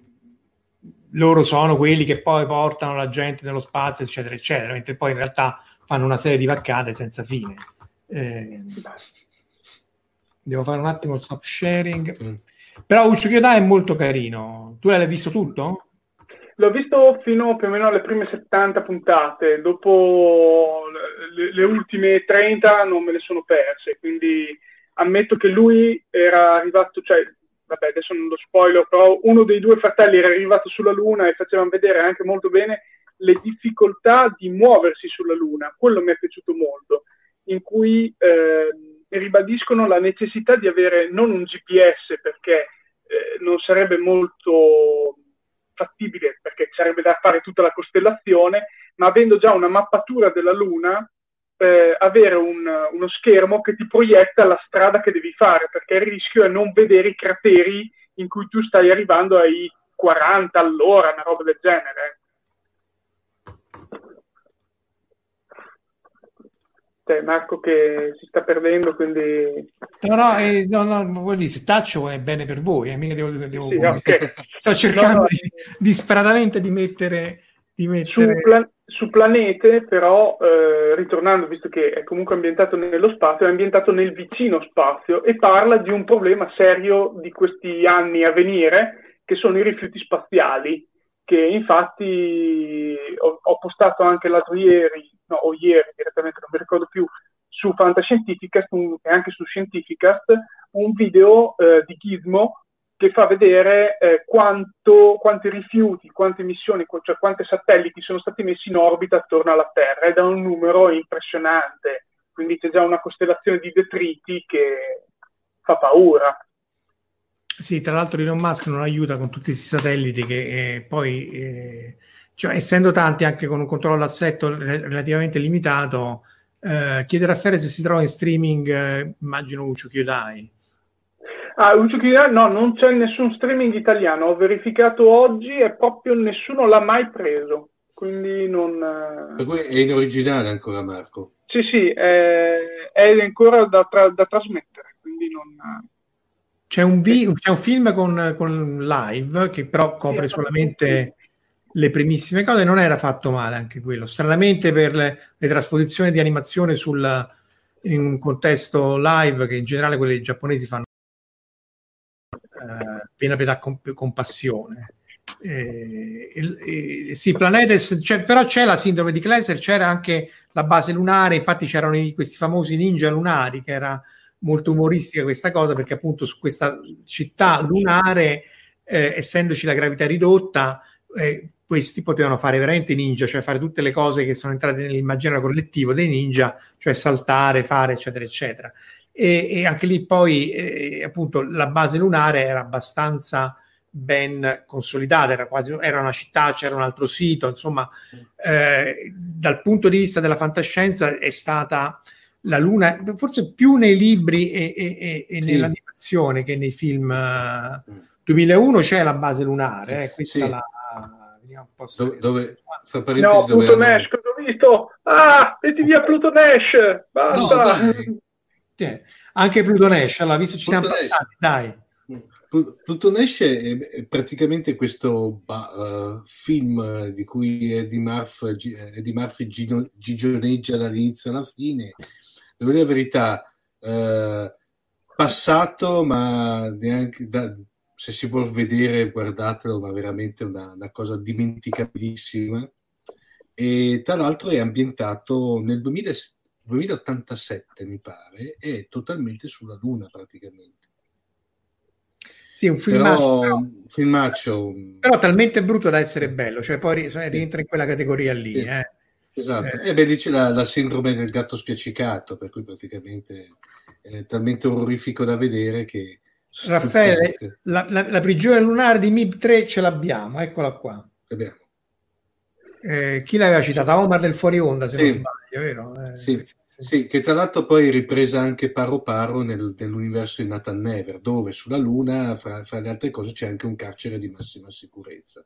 loro sono quelli che poi portano la gente nello spazio, eccetera, eccetera, mentre poi in realtà fanno una serie di vaccate senza fine. Eh, devo fare un attimo stop sharing. Mm. Però Uccio Chioda è molto carino. Tu l'hai visto tutto? L'ho visto fino più o meno alle prime 70 puntate, dopo le, le ultime 30 non me le sono perse, quindi ammetto che lui era arrivato, cioè vabbè adesso non lo spoiler, però uno dei due fratelli era arrivato sulla Luna e facevano vedere anche molto bene le difficoltà di muoversi sulla Luna, quello mi è piaciuto molto, in cui eh, ribadiscono la necessità di avere non un GPS perché eh, non sarebbe molto fattibile perché sarebbe da fare tutta la costellazione, ma avendo già una mappatura della Luna eh, avere un, uno schermo che ti proietta la strada che devi fare, perché il rischio è non vedere i crateri in cui tu stai arrivando ai 40 all'ora, una roba del genere. Cioè, Marco che si sta perdendo, quindi... No, no, eh, no, no vuol dire, se taccio è bene per voi, eh, mica devo... devo sì, okay. Sto cercando no, no, di, disperatamente di mettere... Di mettere... Su, plan- su Planete, però, eh, ritornando, visto che è comunque ambientato nello spazio, è ambientato nel vicino spazio e parla di un problema serio di questi anni a venire, che sono i rifiuti spaziali, che infatti ho, ho postato anche l'altro ieri, no, o ieri direttamente, non mi ricordo più, su Fantascientificast e anche su Scientificast, un video eh, di Gizmo che fa vedere eh, quanto, quanti rifiuti, quante missioni, cioè quanti satelliti sono stati messi in orbita attorno alla Terra ed è un numero impressionante. Quindi c'è già una costellazione di detriti che fa paura. Sì, tra l'altro Elon Musk non aiuta con tutti questi satelliti che eh, poi, eh, cioè, essendo tanti anche con un controllo d'assetto relativamente limitato, eh, chiedere a Fere se si trova in streaming, eh, immagino Uccio Chiodai Ah, no, non c'è nessun streaming italiano. Ho verificato oggi e proprio nessuno l'ha mai preso. Quindi non. Eh, per cui è in originale ancora, Marco? Sì, sì, è, è ancora da, tra, da, trasmettere. Quindi non. C'è un, vi- c'è un film con, con, live che però copre sì, solamente le primissime cose. Non era fatto male anche quello. Stranamente per le, le trasposizioni di animazione sul, in un contesto live, che in generale quelli giapponesi fanno eh, piena pietà con, compassione. Eh, eh, sì, Planetes, c'è, però c'è la sindrome di Kleiser, c'era anche la base lunare, infatti c'erano i, questi famosi ninja lunari, che era molto umoristica questa cosa, perché appunto su questa città lunare, eh, essendoci la gravità ridotta, eh, questi potevano fare veramente ninja, cioè fare tutte le cose che sono entrate nell'immaginario collettivo dei ninja, cioè saltare, fare, eccetera, eccetera e, e anche lì poi eh, appunto la base lunare era abbastanza ben consolidata, era quasi era una città, c'era un altro sito, insomma, eh, dal punto di vista della fantascienza è stata la Luna, forse più nei libri e, e, e sì. nell'animazione che nei film. Uh, 2001 c'è la base lunare, eh, questa sì. la, vediamo un po' dove, dove fra parentesi no, Pluto dove Nash, cosa ho visto? Ah, metti via Pluto Nash, basta. No, anche Pluto Nash, allora, visto ci siamo passati, dai. Pluton esce è praticamente questo uh, film di cui Eddie Murphy, Eddie Murphy gino, gigioneggia dall'inizio alla fine, dove la verità uh, passato, ma neanche da, se si vuol vedere, guardatelo, ma veramente una, una cosa dimenticabilissima. E tra l'altro è ambientato nel 2000, 2087, mi pare, è totalmente sulla Luna praticamente. Sì, un filmaccio, però, filmaccio. Però talmente brutto da essere bello, cioè poi rientra in quella categoria lì. Sì. Eh. Esatto, eh. e beh, lì c'è la, la, sindrome del gatto spiaccicato, per cui praticamente è talmente orrorifico da vedere che... Raffaele, la, la, la, prigione lunare di MIB 3 ce l'abbiamo, eccola qua. Abbiamo. Eh, chi l'aveva citata? Omar del fuori onda, se sì. non sbaglio, vero? Eh, sì. Sì, che tra l'altro poi è ripresa anche paro paro nel, nell'universo di Nathan Never, dove sulla Luna, fra, fra, le altre cose, c'è anche un carcere di massima sicurezza.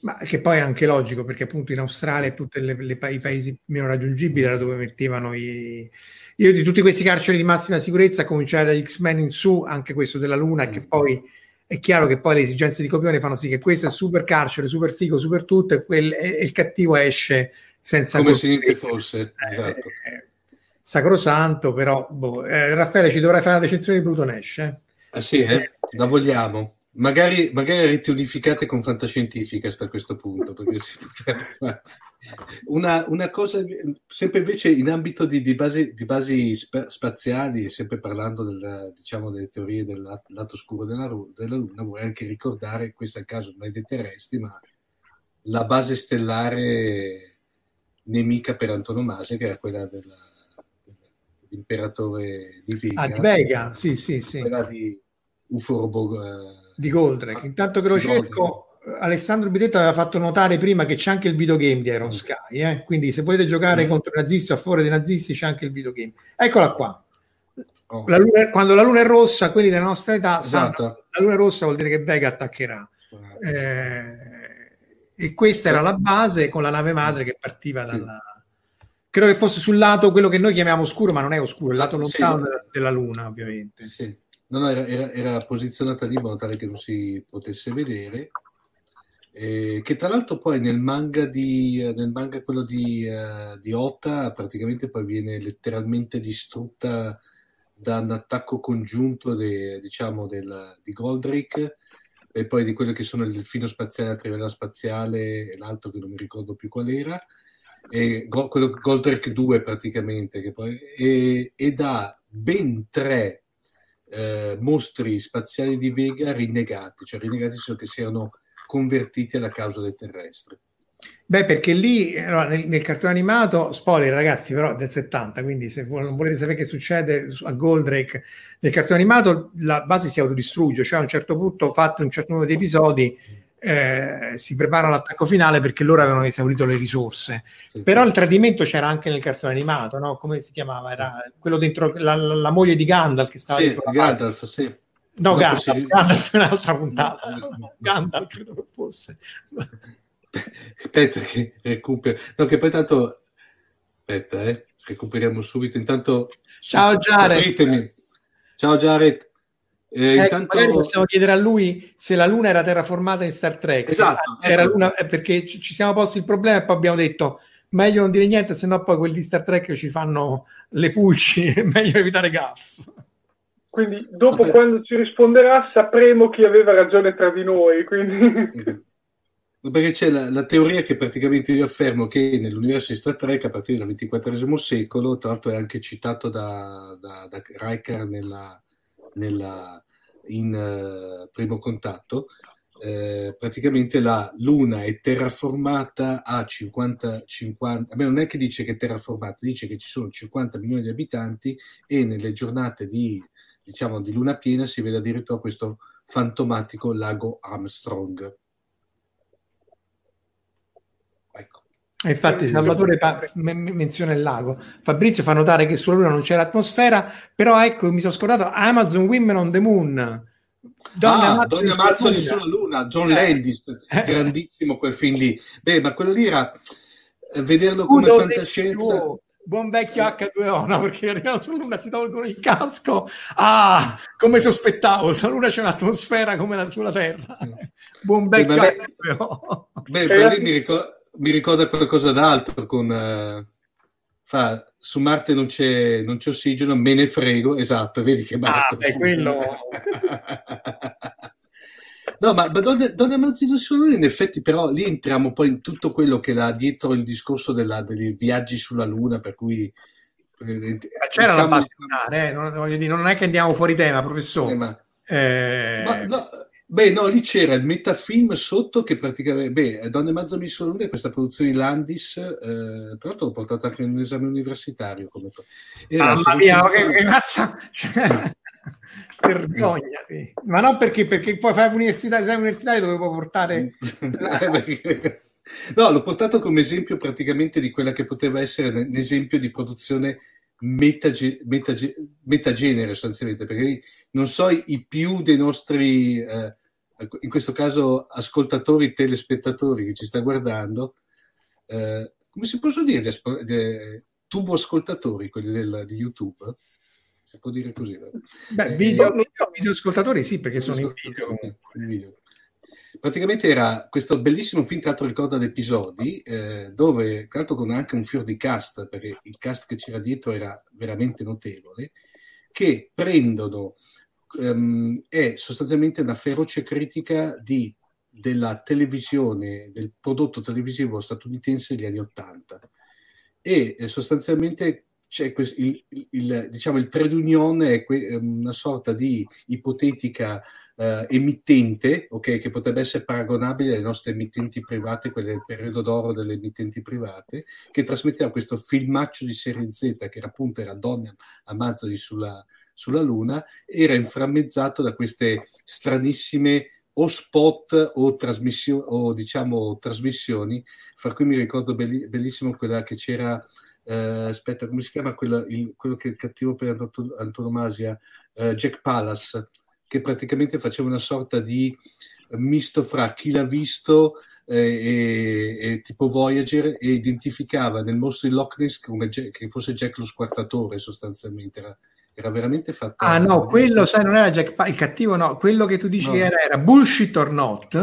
Ma che poi è anche logico, perché appunto in Australia e tutti i paesi meno raggiungibili era dove mettevano i... Io di tutti questi carceri di massima sicurezza, a cominciare da X-Men in su, anche questo della Luna, mm. che poi è chiaro che poi le esigenze di copione fanno sì che questo è super carcere, super figo, super tutto, e, quel, e, e il cattivo esce senza come se niente fosse eh, esatto. eh, sacrosanto però boh. eh, Raffaele ci dovrai fare una recensione di Pluton esce ah sì eh? la vogliamo. Magari, magari riunificate con fantascientifica a questo punto perché si potrebbe una, una, cosa sempre invece in ambito di, di basi, di basi spaziali sempre parlando del, diciamo, delle teorie del lato scuro della, della Luna vorrei anche ricordare questo è il caso non è dei terrestri ma la base stellare nemica per antonomasia, che era quella della, dell'imperatore di Vega. Ah, di Vega, sì, sì, sì. Quella di Uforobo. Eh, di Goldrake. Intanto che lo cerco, Alessandro Bidetto aveva fatto notare prima che c'è anche il videogame di Iron mm. Sky, eh? quindi se volete giocare mm. contro i nazisti o a favore dei nazisti c'è anche il videogame. Eccola qua. Oh. La luna, quando la luna è rossa, quelli della nostra età, esatto. sanno, la luna è rossa vuol dire che Vega attaccherà. Eh, e questa era la base con la nave madre che partiva dalla... Credo che fosse sul lato quello che noi chiamiamo oscuro, ma non è oscuro, il lato lontano sì, della Luna, ovviamente. Sì. No, no, era, era, era, posizionata lì in modo tale che non si potesse vedere. Eh, che tra l'altro poi nel manga, di, nel manga quello di, uh, di Ota praticamente poi viene letteralmente distrutta da un attacco congiunto de, diciamo del, di Goldrick e poi di quello che sono il delfino spaziale, la trivella spaziale e l'altro che non mi ricordo più qual era, e go, quello Goldrake 2 praticamente, poi, e, e da ben tre eh, mostri spaziali di Vega rinnegati, cioè rinnegati solo che si erano convertiti alla causa dei terrestri. Beh, perché lì allora, nel, nel, cartone animato, spoiler ragazzi, però del 70, quindi se non volete sapere che succede a Goldrake, nel cartone animato la base si autodistrugge, cioè a un certo punto, fatto un certo numero di episodi, eh, si prepara l'attacco finale perché loro avevano esaurito le risorse. Sì. Però il tradimento c'era anche nel cartone animato, no? Come si chiamava? Era quello dentro la, la, moglie di Gandalf che stava sì, Gandalf, sì. No, Gandalf, si... Gandalf un'altra puntata. Gandalf credo che fosse. Aspetta che recupero. No, che poi tanto... Aspetta, eh. Recuperiamo subito. Intanto... Ciao Jared. Ciao Jared. Eh, ecco, intanto... possiamo chiedere a lui se la Luna era terraformata in Star Trek. Esatto. Era ecco. Luna, eh, perché ci siamo posti il problema e poi abbiamo detto meglio non dire niente, se no poi quelli di Star Trek ci fanno le pulci, è meglio evitare gaff. Quindi dopo quando ci risponderà sapremo chi aveva ragione tra di noi. Quindi... Perché c'è la, la, teoria che praticamente io affermo che nell'universo di Star Trek a partire dal XXIV secolo, tra l'altro è anche citato da, da, da Riker nella, nella, in uh, primo contatto, eh, praticamente la Luna è terraformata a 50, 50, beh, non è che dice che è terraformata, dice che ci sono 50 milioni di abitanti e nelle giornate di, diciamo, di luna piena si vede addirittura questo fantomatico lago Armstrong. Infatti Salvatore pa- menziona il lago. Fabrizio fa notare che sulla Luna non c'è l'atmosfera, però ecco, mi sono scordato Amazon Women on the Moon. Donne ah, Donne Amazzoni sulla Luna, John eh. Landis, eh. grandissimo quel film lì. Beh, ma quello lì era eh, vederlo come fantascienza. Buon vecchio H2O, no? Perché arrivano sulla Luna, si tolgono il casco. Ah, come sospettavo, sulla Luna c'è un'atmosfera come la sulla Terra. Buon vecchio beh, H2O. Beh, beh, mi, ricorda, mi, ricorda qualcosa d'altro con... Uh, fa, su Marte non c'è, non c'è, ossigeno, me ne frego, esatto, vedi che Marte... Ah, beh, quello... No, ma, ma Donne, Donne Mazzino sulla Luna, in effetti, però lì entriamo poi in tutto quello che là dietro il discorso della, dei viaggi sulla Luna, per cui. Eh, c'era diciamo, la battunare, eh? non, non, è che andiamo fuori tema, professore. Eh, ma, eh... ma no, beh, no, lì c'era il metafilm sotto che praticamente. Beh, Donne Mazzoni sulla Luna è questa produzione di Landis, eh, tra l'altro l'ho portata anche in un esame universitario. Come... Mamma mia, che, che razza! Vergognati. Ma non perché, perché poi fai l'università, esami universitari dovevo portare... no, l'ho portato come esempio praticamente di quella che poteva essere un esempio di produzione metage, metage, metagenere sostanzialmente, perché non so i più dei nostri, eh, in questo caso ascoltatori, telespettatori che ci sta guardando, eh, come si possono dire, tubo ascoltatori, quelli del, di YouTube, si può dire così. Beh, eh, video, video, video, ascoltatori sì, perché sono in video. video. Praticamente era questo bellissimo film, tra l'altro ricorda ad episodi, eh, dove, tra l'altro con anche un fior di cast, perché il cast che c'era dietro era veramente notevole, che prendono, um, è sostanzialmente una feroce critica di, della televisione, del prodotto televisivo statunitense degli anni Ottanta. E eh, sostanzialmente c'è questo, il, il, diciamo, il trade union è que, una sorta di ipotetica uh, emittente, okay, che potrebbe essere paragonabile alle nostre emittenti private, quelle del periodo d'oro delle emittenti private, che trasmetteva questo filmaccio di serie Z, che era appunto era Donne Amazzoni sulla, sulla Luna, era inframmezzato da queste stranissime o spot o, trasmissio- o diciamo trasmissioni, fra cui mi ricordo belli- bellissimo quella che c'era eh, aspetta, come si chiama quello, il, quello che è il cattivo per antonomasia? Eh, Jack Pallas, che praticamente faceva una sorta di misto fra chi l'ha visto eh, e, e, tipo Voyager e identificava nel mostro di Loch Ness come Jack, che fosse Jack lo squartatore sostanzialmente. Era, era veramente fatto. Ah, no, quello sai, non era Jack pa- il cattivo, no, quello che tu dici no. era, era bullshit or not.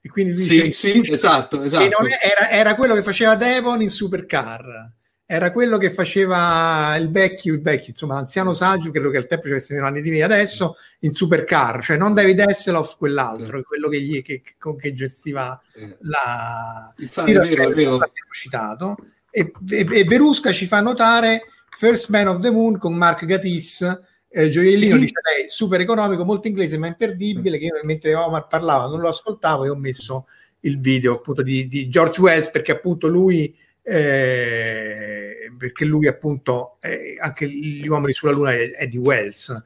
E quindi lui sì, sì, esatto, esatto. Era, era, quello che faceva Devon in Supercar era quello che faceva il vecchio, il vecchio, insomma, l'anziano saggio, credo che al tempo ci avesse meno anni di me, adesso in Supercar, cioè non David Hasselhoff, quell'altro, quello che, gli, che, che gestiva la... Infatti, sì, è vero, è vero. citato. E, e, e, Verusca ci fa notare First Man of the Moon con Mark Gatiss, eh, gioiellino sì. dice lei, super economico, molto inglese, ma imperdibile, che io mentre Omar parlava non lo ascoltavo e ho messo il video appunto di, di George Wells perché appunto lui eh, perché lui appunto eh, anche gli uomini sulla luna è, è di Wells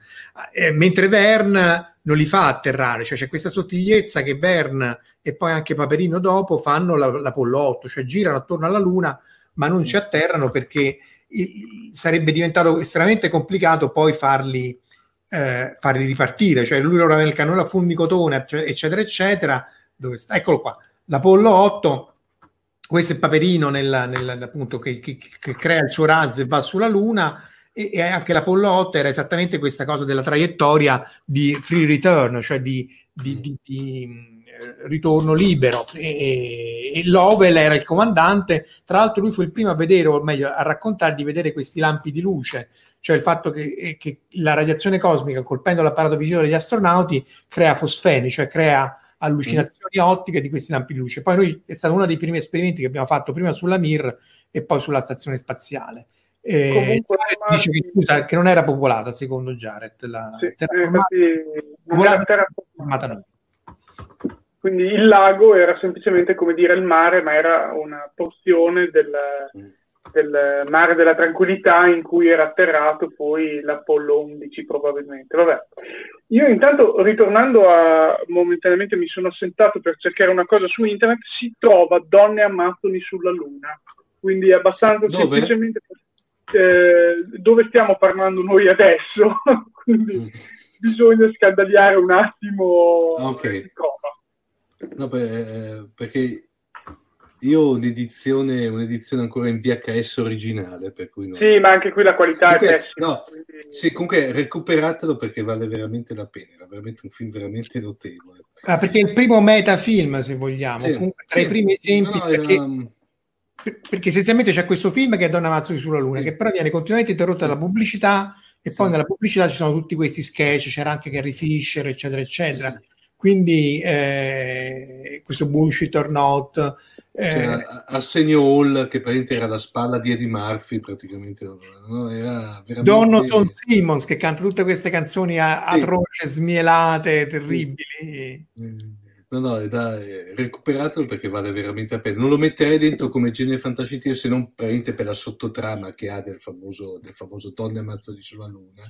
eh, mentre Verne non li fa atterrare cioè c'è questa sottigliezza che Verne e poi anche Paperino dopo fanno la, l'Apollo 8 cioè girano attorno alla luna ma non ci atterrano perché sarebbe diventato estremamente complicato poi farli, eh, farli ripartire cioè lui loro aveva il cannone a fulmicotone eccetera eccetera dove sta? eccolo qua l'Apollo 8 questo è Paperino nel, nel, appunto, che, che, che, crea il suo razzo e va sulla Luna e, e, anche l'Apollo 8 era esattamente questa cosa della traiettoria di free return, cioè di, di, di, di eh, ritorno libero. E, e, Lovell era il comandante, tra l'altro lui fu il primo a vedere, o meglio a raccontare di vedere questi lampi di luce, cioè il fatto che, che la radiazione cosmica colpendo l'apparato visivo degli astronauti crea fosfeni, cioè crea allucinazioni mm. ottiche di questi lampi di luce. Poi noi è stato uno dei primi esperimenti che abbiamo fatto prima sulla Mir e poi sulla stazione spaziale. Eh, Comunque, dice che, scusa, che non era popolata secondo Jared la sì, terra formata, terra formata quindi il lago era semplicemente come dire il mare ma era una porzione del, mm del mare della tranquillità in cui era atterrato poi l'Apollo 11 probabilmente. Vabbè. Io intanto ritornando a momentaneamente mi sono assentato per cercare una cosa su internet, si trova donne ammazzoni sulla Luna, quindi abbastanza dove? semplicemente eh, dove stiamo parlando noi adesso, quindi mm. bisogna scandagliare un attimo okay. No, beh, perché io ho un'edizione, un'edizione ancora in VHS originale, per cui no. Sì, ma anche qui la qualità comunque, è pessima. No, quindi... Sì, comunque recuperatelo perché vale veramente la pena, era veramente un film veramente notevole. Ah, perché è il primo metafilm, se vogliamo, sì, comunque, tra sì. i primi esempi, no, no, perché... era perché essenzialmente c'è questo film che è Donna Mazzoli sulla Luna, che però viene continuamente interrotta dalla pubblicità e poi nella pubblicità ci sono tutti questi sketch, c'era anche Carrie Fisher, eccetera, eccetera. Quindi eh, questo bullshit or not. Eh, Arsenio Hall, che praticamente era la spalla di Eddie Murphy, praticamente. No? Era veramente... Donovan Simmons, che canta tutte queste canzoni atroce, smielate, terribili. Mm. No, no, è da, è, recuperatelo perché vale veramente la pena. Non lo metterei dentro come genere fantascientifico se non per la sottotrama che ha del famoso, del famoso Donne Mazzoli sulla Luna,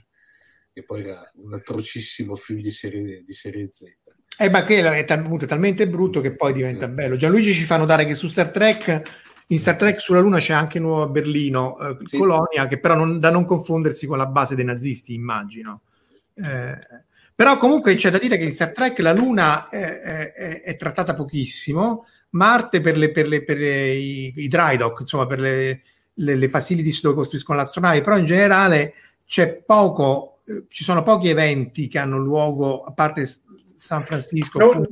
che poi era un atrocissimo film di serie, di serie Z. Eh, ma che è, tal- talmente brutto che poi diventa bello. Gianluigi ci fa notare che su Star Trek, in Star Trek sulla Luna c'è anche Nuova Berlino, eh, sì. colonia, che però non, da non confondersi con la base dei nazisti, immagino. Eh, però comunque c'è da dire che in Star Trek la Luna è, è, è trattata pochissimo, Marte per, le, per, le, per le, i, i dry dock, insomma per le, le, facilities dove costruiscono le astronavi, però in generale c'è poco, eh, ci sono pochi eventi che hanno luogo, a parte San Francisco, non,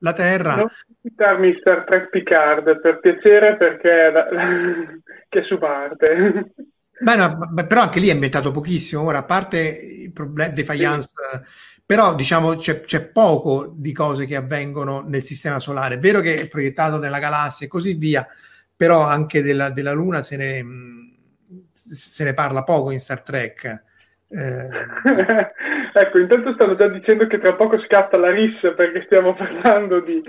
la Terra. Non citarmi Star Trek Picard per piacere perché la, la, che su Marte. Beh, no, però anche lì è inventato pochissimo. Ora, a parte il problema defiance sì però diciamo c'è, c'è, poco di cose che avvengono nel sistema solare. È vero che è proiettato nella galassia e così via, però anche della, della Luna se ne, se ne, parla poco in Star Trek. Eh... ecco, intanto stanno già dicendo che tra poco scatta la RIS perché stiamo parlando di,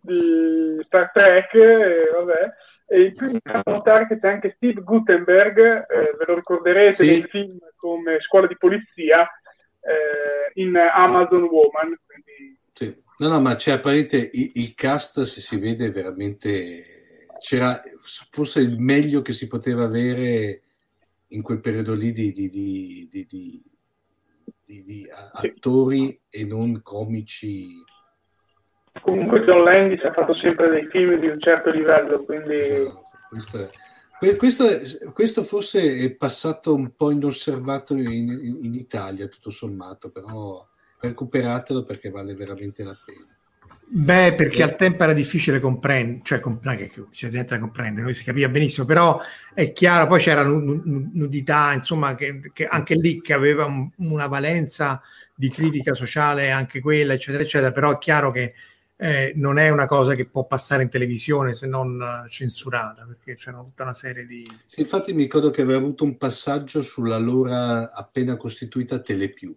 di Star Trek, e vabbè. E in più notare che c'è anche Steve Gutenberg, eh, ve lo ricorderete sì. nei film come Scuola di Polizia, eh, in Amazon Woman. Quindi... Sì. No, no, ma c'è apparentemente il, il, cast, se si vede veramente, c'era forse il meglio che si poteva avere in quel periodo lì di, di, di, di di, attori sì. e non comici. Comunque John Landis ha fatto sempre dei film di un certo livello, quindi... Esatto. Questo è, questo, questo, forse è passato un po' inosservato in, in, in, Italia, tutto sommato, però recuperatelo perché vale veramente la pena. Beh, perché eh. al tempo era difficile comprendere, cioè comp- che si entra a comprendere, noi si capiva benissimo, però è chiaro, poi c'era nudità, insomma, che, che anche lì che aveva un, una valenza di critica sociale, anche quella, eccetera, eccetera, però è chiaro che eh, non è una cosa che può passare in televisione se non uh, censurata, perché c'è tutta una serie di... Sì, infatti mi ricordo che aveva avuto un passaggio sull'allora appena costituita Telepiù,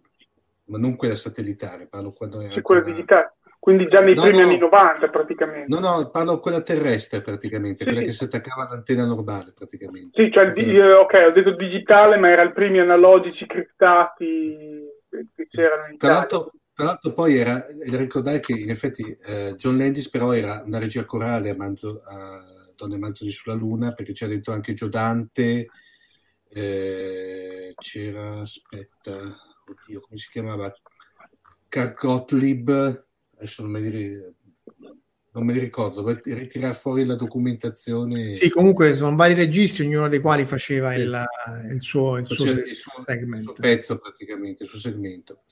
ma non quella satellitare, parlo quando era... Sì, quella digitale, quindi già nei no, primi no, anni 90 praticamente. No, no, parlo quella terrestre praticamente, sì, quella sì. che si attaccava all'antenna normale praticamente. Sì, cioè, di, ok, ho detto digitale, ma era i primi analogici criptati che c'erano in Tra l'altro, tra l'altro poi era, da ricordare che in effetti eh, John Landis però era una regia corale a, Manzo, a Donne Manzoli sulla Luna perché c'era dentro anche Giodante, eh, c'era, aspetta, oddio, come si chiamava? Carl Gottlieb, adesso non me li, non me li ricordo, vuoi ritirare fuori la documentazione? Sì, comunque sono vari registri, ognuno dei quali faceva sì. il, il, suo, il, suo, il, suo, il suo pezzo praticamente, il suo segmento.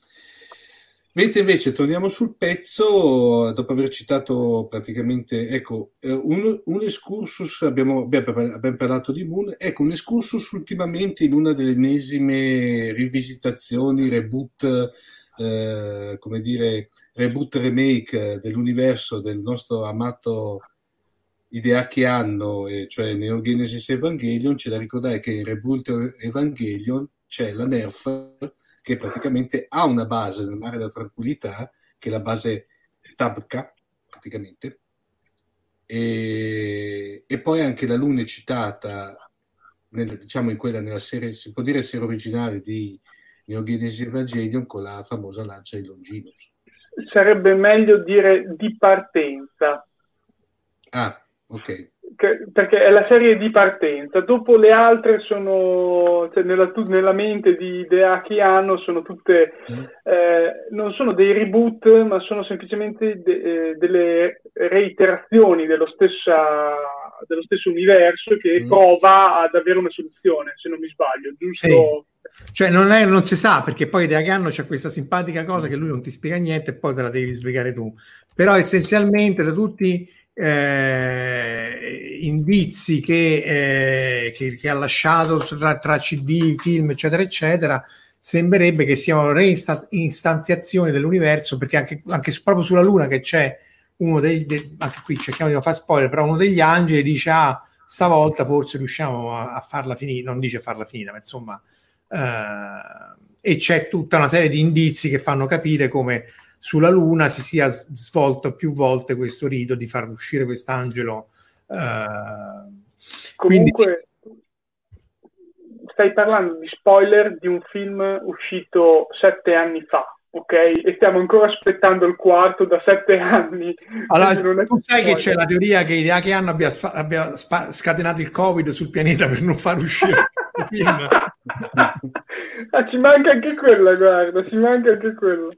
Mentre invece torniamo sul pezzo, dopo aver citato praticamente, ecco, eh, un, un excursus, abbiamo, abbiamo, parlato di Moon, ecco, un excursus ultimamente in una delle ennesime rivisitazioni, reboot, eh, come dire, reboot remake dell'universo del nostro amato Ideaki Anno, eh, cioè Neo Genesis Evangelion, c'è da ricordare che in Reboot Evangelion c'è la Nerf che praticamente ha una base nel mare della tranquillità, che è la base Tabka, praticamente, e, e poi anche la Luna è citata, nel, diciamo in quella nella serie, si può dire serie originale di Neogenesis Evangelion con la famosa lancia di Longinus. Sarebbe meglio dire di partenza. Ah, ok che, perché è la serie di partenza, dopo le altre sono, cioè nella, nella, mente di idea che hanno, sono tutte, mm. eh, non sono dei reboot, ma sono semplicemente de, eh, delle reiterazioni dello stessa dello stesso universo che mm. prova ad avere una soluzione, se non mi sbaglio, giusto? Sì. Cioè non, è, non, si sa perché poi da che anno c'è questa simpatica cosa che lui non ti spiega niente e poi te la devi spiegare tu. Però essenzialmente da tutti eh, indizi che, eh, che, che, ha lasciato tra, tra, CD, film, eccetera, eccetera, sembrerebbe che siano reinstanziazioni dell'universo, perché anche, anche proprio sulla Luna che c'è uno dei, de, anche qui cerchiamo di non fare spoiler, però uno degli angeli dice, ah, stavolta forse riusciamo a, a farla finita, non dice farla finita, ma insomma, e c'è tutta una serie di indizi che fanno capire come sulla Luna si sia svolto più volte questo rito di far uscire quest'angelo. Uh, Comunque, quindi... stai parlando di spoiler di un film uscito sette anni fa. Ok, e stiamo ancora aspettando il quarto da sette anni. Allora, tu sai che c'è la teoria che da che anno abbia, abbia scatenato il Covid sul pianeta per non far uscire il film. Ah, ci manca anche quella, guarda, ci manca anche quella.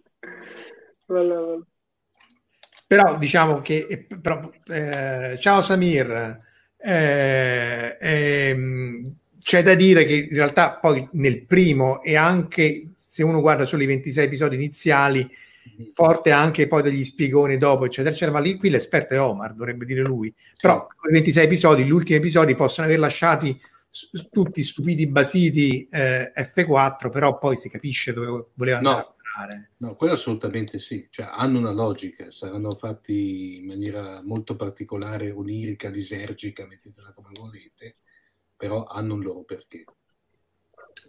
Però diciamo che, eh, però, eh, ciao Samir, eh, ehm, c'è da dire che in realtà poi nel primo e anche se uno guarda solo i 26 episodi iniziali, forte anche poi degli spiegoni dopo, eccetera, eccetera, ma lì qui l'esperto è Omar, dovrebbe dire lui. Però i 26 episodi, gli ultimi episodi possono aver lasciati tutti stupidi basiti eh, F4, però poi si capisce dove voleva andare. No No, quello assolutamente sì, cioè, hanno una logica, saranno fatti in maniera molto particolare, onirica, lisergica, mettetela come volete, però hanno un loro perché.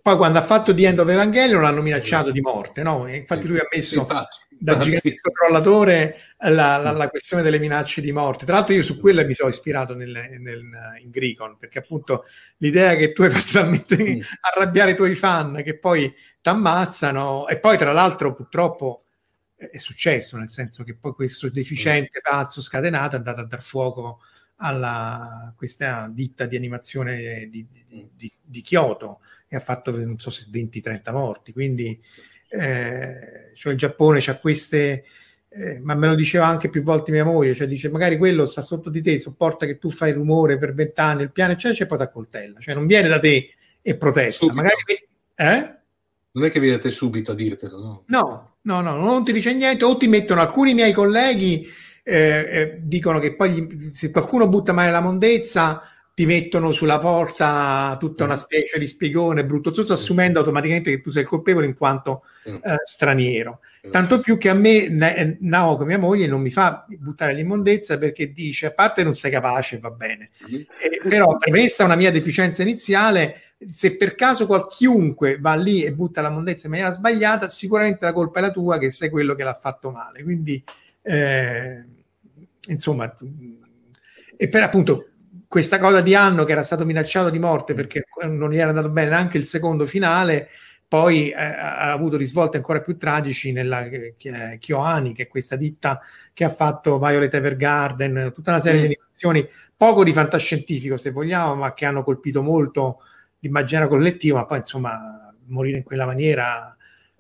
Poi quando ha fatto The End of Evangelion l'hanno minacciato di morte, no? Infatti lui ha messo infatti, da infatti. gigante controllatore la, la, la, questione delle minacce di morte. Tra l'altro io su quella mi sono ispirato nel, nel, in Gricon, perché appunto l'idea che tu hai fatto talmente mm. arrabbiare i tuoi fan che poi ti ammazzano e poi tra l'altro purtroppo è successo, nel senso che poi questo deficiente pazzo scatenato è andato a dar fuoco a questa ditta di animazione di, di, di, di Kyoto e ha fatto non so se 20-30 morti, quindi eh, cioè il Giappone c'ha queste, eh, ma me lo diceva anche più volte mia moglie, cioè dice magari quello sta sotto di te, sopporta che tu fai rumore per vent'anni, il piano eccetera, e poi ti accoltella, cioè non viene da te e protesta, subito. magari... Eh? Non è che viene da te subito a dirtelo, no? No, no, no, non ti dice niente, o ti mettono alcuni miei colleghi, eh, eh, dicono che poi gli, se qualcuno butta male la mondezza ti mettono sulla porta tutta una mm. specie di spiegone brutto tutto assumendo automaticamente che tu sei il colpevole in quanto mm. eh, straniero. Tanto più che a me Naoko, mia moglie, non mi fa buttare l'immondezza perché dice, a parte non sei capace, va bene, mm. eh, però premessa una mia deficienza iniziale, se per caso chiunque va lì e butta la mondezza in maniera sbagliata, sicuramente la colpa è la tua che sei quello che l'ha fatto male. Quindi, eh, insomma, e per appunto questa cosa di Anno che era stato minacciato di morte perché non gli era andato bene neanche il secondo finale, poi eh, ha avuto risvolti ancora più tragici nella eh, Kyoani, che è questa ditta che ha fatto Violet Evergarden, tutta una serie mm. di animazioni, poco di fantascientifico se vogliamo, ma che hanno colpito molto l'immaginario collettivo, ma poi insomma morire in quella maniera,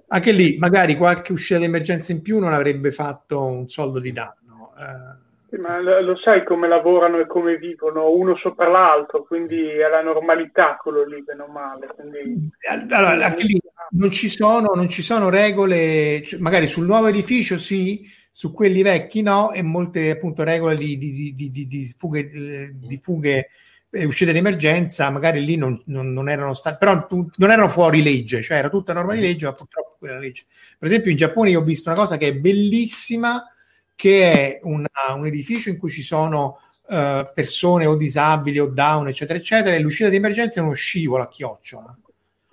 anche lì magari qualche uscita d'emergenza in più non avrebbe fatto un soldo di danno. Eh, ma lo sai come lavorano e come vivono uno sopra l'altro, quindi è la normalità quello lì, bene o male. Quindi... Allora, anche lì non ci, sono, non ci sono regole, magari sul nuovo edificio sì, su quelli vecchi no, e molte appunto regole di, di, di, di fughe, eh, di fughe e uscite d'emergenza, magari lì non, non, non erano state, però non erano fuori legge, cioè era tutta norma di legge, ma purtroppo quella legge. Per esempio in Giappone io ho visto una cosa che è bellissima, che è una, un edificio in cui ci sono uh, persone o disabili o down, eccetera, eccetera, e l'uscita di emergenza è uno scivolo a chiocciola.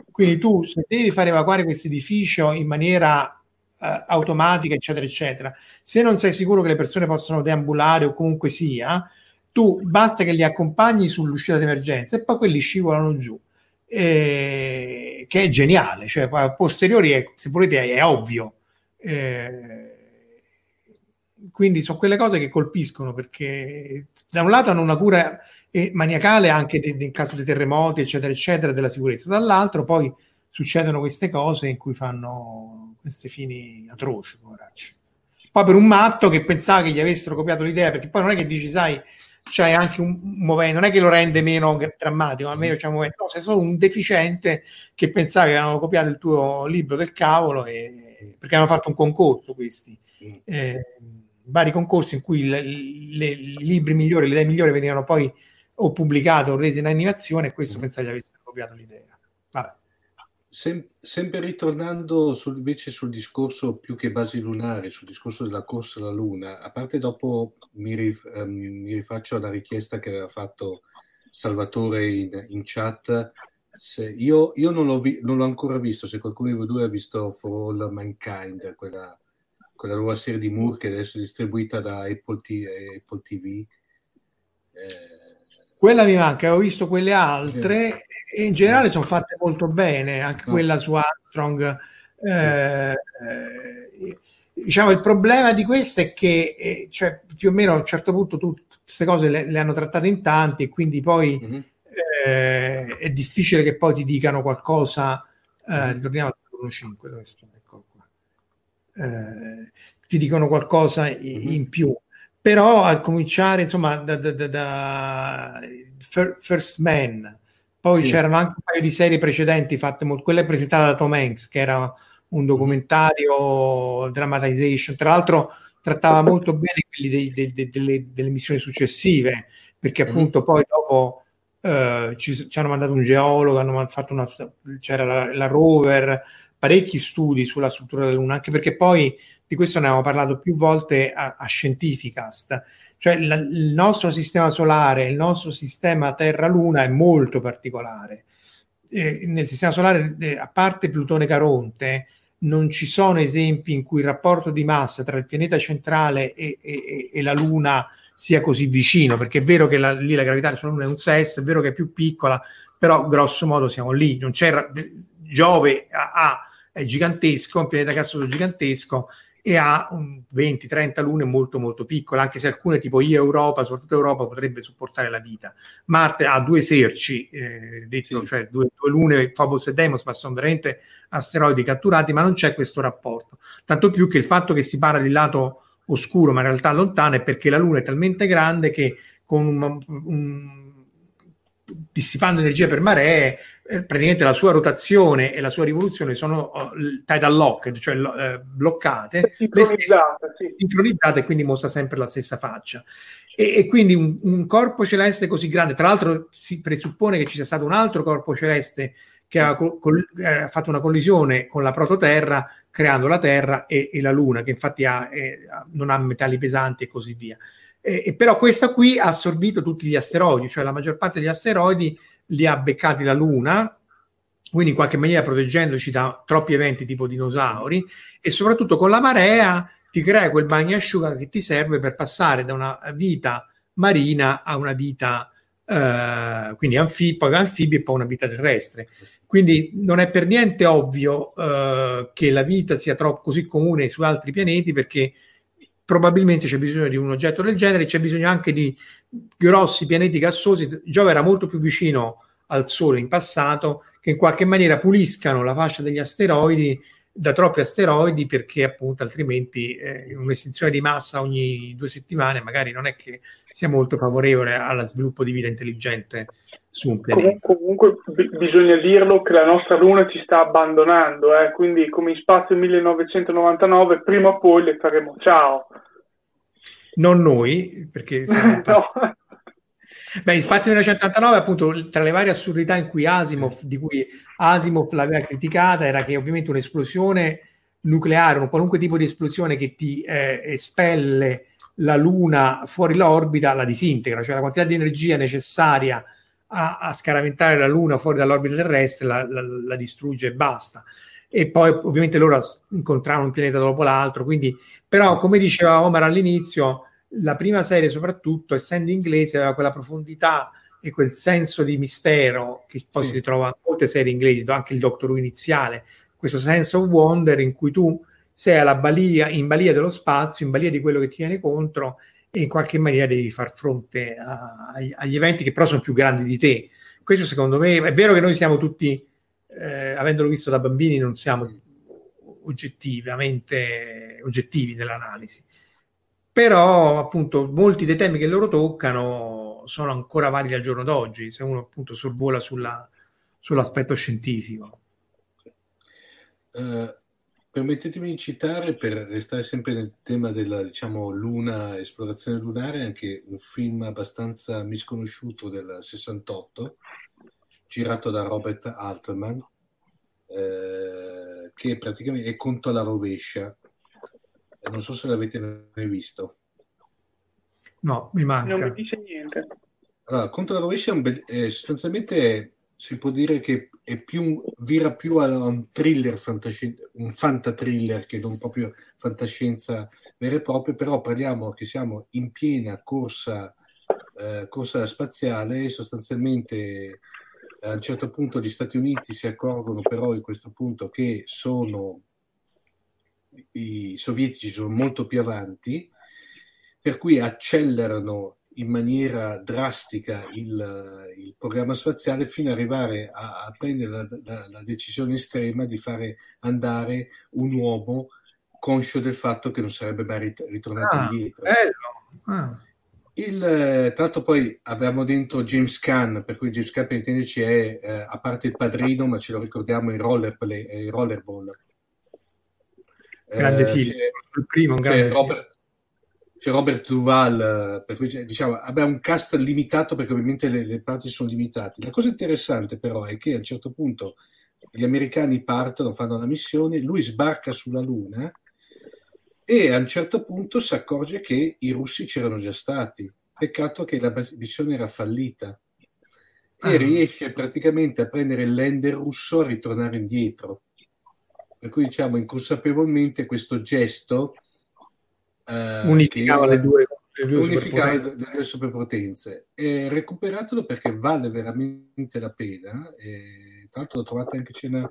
Quindi tu, se devi far evacuare questo edificio in maniera uh, automatica, eccetera, eccetera, se non sei sicuro che le persone possano deambulare o comunque sia, tu basta che li accompagni sull'uscita di emergenza e poi quelli scivolano giù. Eh, che è geniale, cioè a posteriori, è, se volete, è, è ovvio. Eh, quindi sono quelle cose che colpiscono perché da un lato hanno una cura eh, maniacale anche de- de- in caso di terremoti, eccetera, eccetera, della sicurezza, dall'altro poi succedono queste cose in cui fanno queste fini atroci, poveracci. Poi per un matto che pensava che gli avessero copiato l'idea, perché poi non è che dici, sai, c'è anche un movente, non è che lo rende meno drammatico, ma meno c'è un movente, no, sei solo un deficiente che pensava che avevano copiato il tuo libro del cavolo e, perché hanno fatto un concorso questi. Mm. Eh, vari concorsi in cui i libri migliori, le idee migliori venivano poi o pubblicate o rese in animazione e questo mm. pensavo che avessero copiato l'idea. Vabbè. Sem- sempre ritornando sul, invece sul discorso più che basi lunari, sul discorso della corsa alla Luna, a parte dopo mi, rif- um, mi rifaccio alla richiesta che aveva fatto Salvatore in, in chat. Io, io non, l'ho vi- non, l'ho ancora visto, se qualcuno di voi due ha visto For All Mankind, quella, quella nuova serie di Moore che adesso è distribuita da Apple, T- Apple TV. Eh, quella mi manca, ho visto quelle altre sì. e in generale sono fatte molto bene, anche no. quella su Armstrong. Eh, eh, diciamo il problema di questa è che eh, cioè, più o meno a un certo punto tutte queste cose le, le hanno trattate in tanti e quindi poi mm-hmm. è difficile che poi ti dicano qualcosa. Mm-hmm. Ritorniamo al 5, dove sto? Qua. Eh, ti dicono qualcosa in, mm-hmm. in più però a cominciare insomma da, da, da, da First Man poi sì. c'erano anche un paio di serie precedenti fatte molto quella è presentata da Tom Hanks che era un mm-hmm. documentario dramatization tra l'altro trattava molto bene quelli dei, dei, delle, delle, missioni successive perché mm-hmm. appunto poi dopo eh, ci, ci, hanno mandato un geologo hanno fatto una, c'era la, la rover parecchi studi sulla struttura della luna anche perché poi di questo ne abbiamo parlato più volte a, a Scientificast, cioè la, il nostro sistema solare, il nostro sistema Terra-Luna è molto particolare. Eh, nel sistema solare, eh, a parte Plutone Caronte, non ci sono esempi in cui il rapporto di massa tra il pianeta centrale e, e, e la Luna sia così vicino, perché è vero che la, lì la gravità sulla Luna è un sesso, è vero che è più piccola, però grosso modo siamo lì. Non c'è Giove ha, ha, è gigantesco, un pianeta gassoso gigantesco, e ha 20-30 lune molto molto piccole, anche se alcune tipo io Europa, soprattutto Europa, potrebbe supportare la vita. Marte ha due serci, eh, detto, sì. cioè due, due, lune, Phobos e Deimos, ma sono veramente asteroidi catturati, ma non c'è questo rapporto. Tanto più che il fatto che si parla di lato oscuro, ma in realtà lontano, è perché la Luna è talmente grande che con un, un, dissipando energia per maree praticamente la sua rotazione e la sua rivoluzione sono uh, tidal locked, cioè uh, bloccate, sincronizzate, sì. sincronizzate e quindi mostra sempre la stessa faccia. E, e quindi un, un, corpo celeste così grande, tra l'altro si presuppone che ci sia stato un altro corpo celeste che ha col, col, eh, fatto una collisione con la prototerra creando la Terra e, e la Luna, che infatti ha, eh, non ha metalli pesanti e così via. E, però questa qui ha assorbito tutti gli asteroidi, cioè la maggior parte degli asteroidi li ha beccati la Luna, quindi in qualche maniera proteggendoci da troppi eventi tipo dinosauri, e soprattutto con la marea ti crea quel bagnasciuga che ti serve per passare da una vita marina a una vita, eh, quindi anfib, poi anfibi e poi una vita terrestre. Quindi non è per niente ovvio eh, che la vita sia troppo così comune su altri pianeti perché probabilmente c'è bisogno di un oggetto del genere, c'è bisogno anche di grossi pianeti gassosi. Giove era molto più vicino al Sole in passato, che in qualche maniera puliscano la fascia degli asteroidi da troppi asteroidi perché appunto altrimenti eh, un'estinzione di massa ogni due settimane magari non è che sia molto favorevole allo sviluppo di vita intelligente su un pianeta. Comunque, b- bisogna dirlo che la nostra Luna ci sta abbandonando, eh? quindi come in spazio 1999 prima o poi le faremo ciao. Non noi, perché siamo... no. Beh, in Spazio 1989, appunto, tra le varie assurdità in cui Asimov, di cui Asimov l'aveva criticata, era che ovviamente un'esplosione nucleare, un qualunque tipo di esplosione che ti eh, espelle la Luna fuori l'orbita, la disintegra, cioè la quantità di energia necessaria a, a scaraventare la Luna fuori dall'orbita terrestre la, la, la, distrugge e basta. E poi ovviamente loro incontravano un pianeta dopo l'altro, quindi però come diceva Omar all'inizio, la prima serie soprattutto, essendo inglese, aveva quella profondità e quel senso di mistero che poi sì. si ritrova in molte serie inglesi, anche il Doctor Who iniziale, questo sense of wonder in cui tu sei alla balia, in balia dello spazio, in balia di quello che ti viene contro e in qualche maniera devi far fronte a, agli, agli, eventi che però sono più grandi di te. Questo secondo me è vero che noi siamo tutti, eh, avendolo visto da bambini, non siamo oggettivamente oggettivi nell'analisi. però appunto molti dei temi che loro toccano sono ancora validi al giorno d'oggi, se uno appunto sorvola sulla, sull'aspetto scientifico. Uh, permettetemi di citare, per restare sempre nel tema della diciamo, luna, esplorazione lunare, anche un film abbastanza misconosciuto del 68, girato da Robert Altman, eh, che praticamente è Conto alla rovescia. Non so se l'avete mai visto. No, mi manca. Non mi dice niente. Allora, Conto alla rovescia è, be- è sostanzialmente si può dire che è più, vira più a un thriller, un fantatriller che non proprio fantascienza vera e propria, però parliamo che siamo in piena corsa, eh, corsa spaziale e sostanzialmente a un certo punto gli Stati Uniti si accorgono però in questo punto che sono i sovietici sono molto più avanti, per cui accelerano in maniera drastica il, il programma spaziale fino ad arrivare a, a prendere la, la, la, decisione estrema di fare andare un uomo conscio del fatto che non sarebbe mai ritornato ah, indietro. Bello. Ah. Il, tra l'altro poi abbiamo dentro James Caan, per cui James Caan per intenderci è, eh, a parte il padrino, ma ce lo ricordiamo in rollerplay, il rollerball. Grande eh, film, il primo, un grande Robert, c'è Robert Duval, per cui diciamo, abbiamo un cast limitato perché ovviamente le, le, parti sono limitate. La cosa interessante però è che a un certo punto gli americani partono, fanno la missione, lui sbarca sulla Luna e a un certo punto si accorge che i russi c'erano già stati. Peccato che la missione era fallita e ah. riesce praticamente a prendere il lander russo e ritornare indietro. Per cui diciamo inconsapevolmente questo gesto eh, unificava le due, le due unificava le due superpotenze. E recuperatelo perché vale veramente la pena. E, tra l'altro lo trovate anche c'è una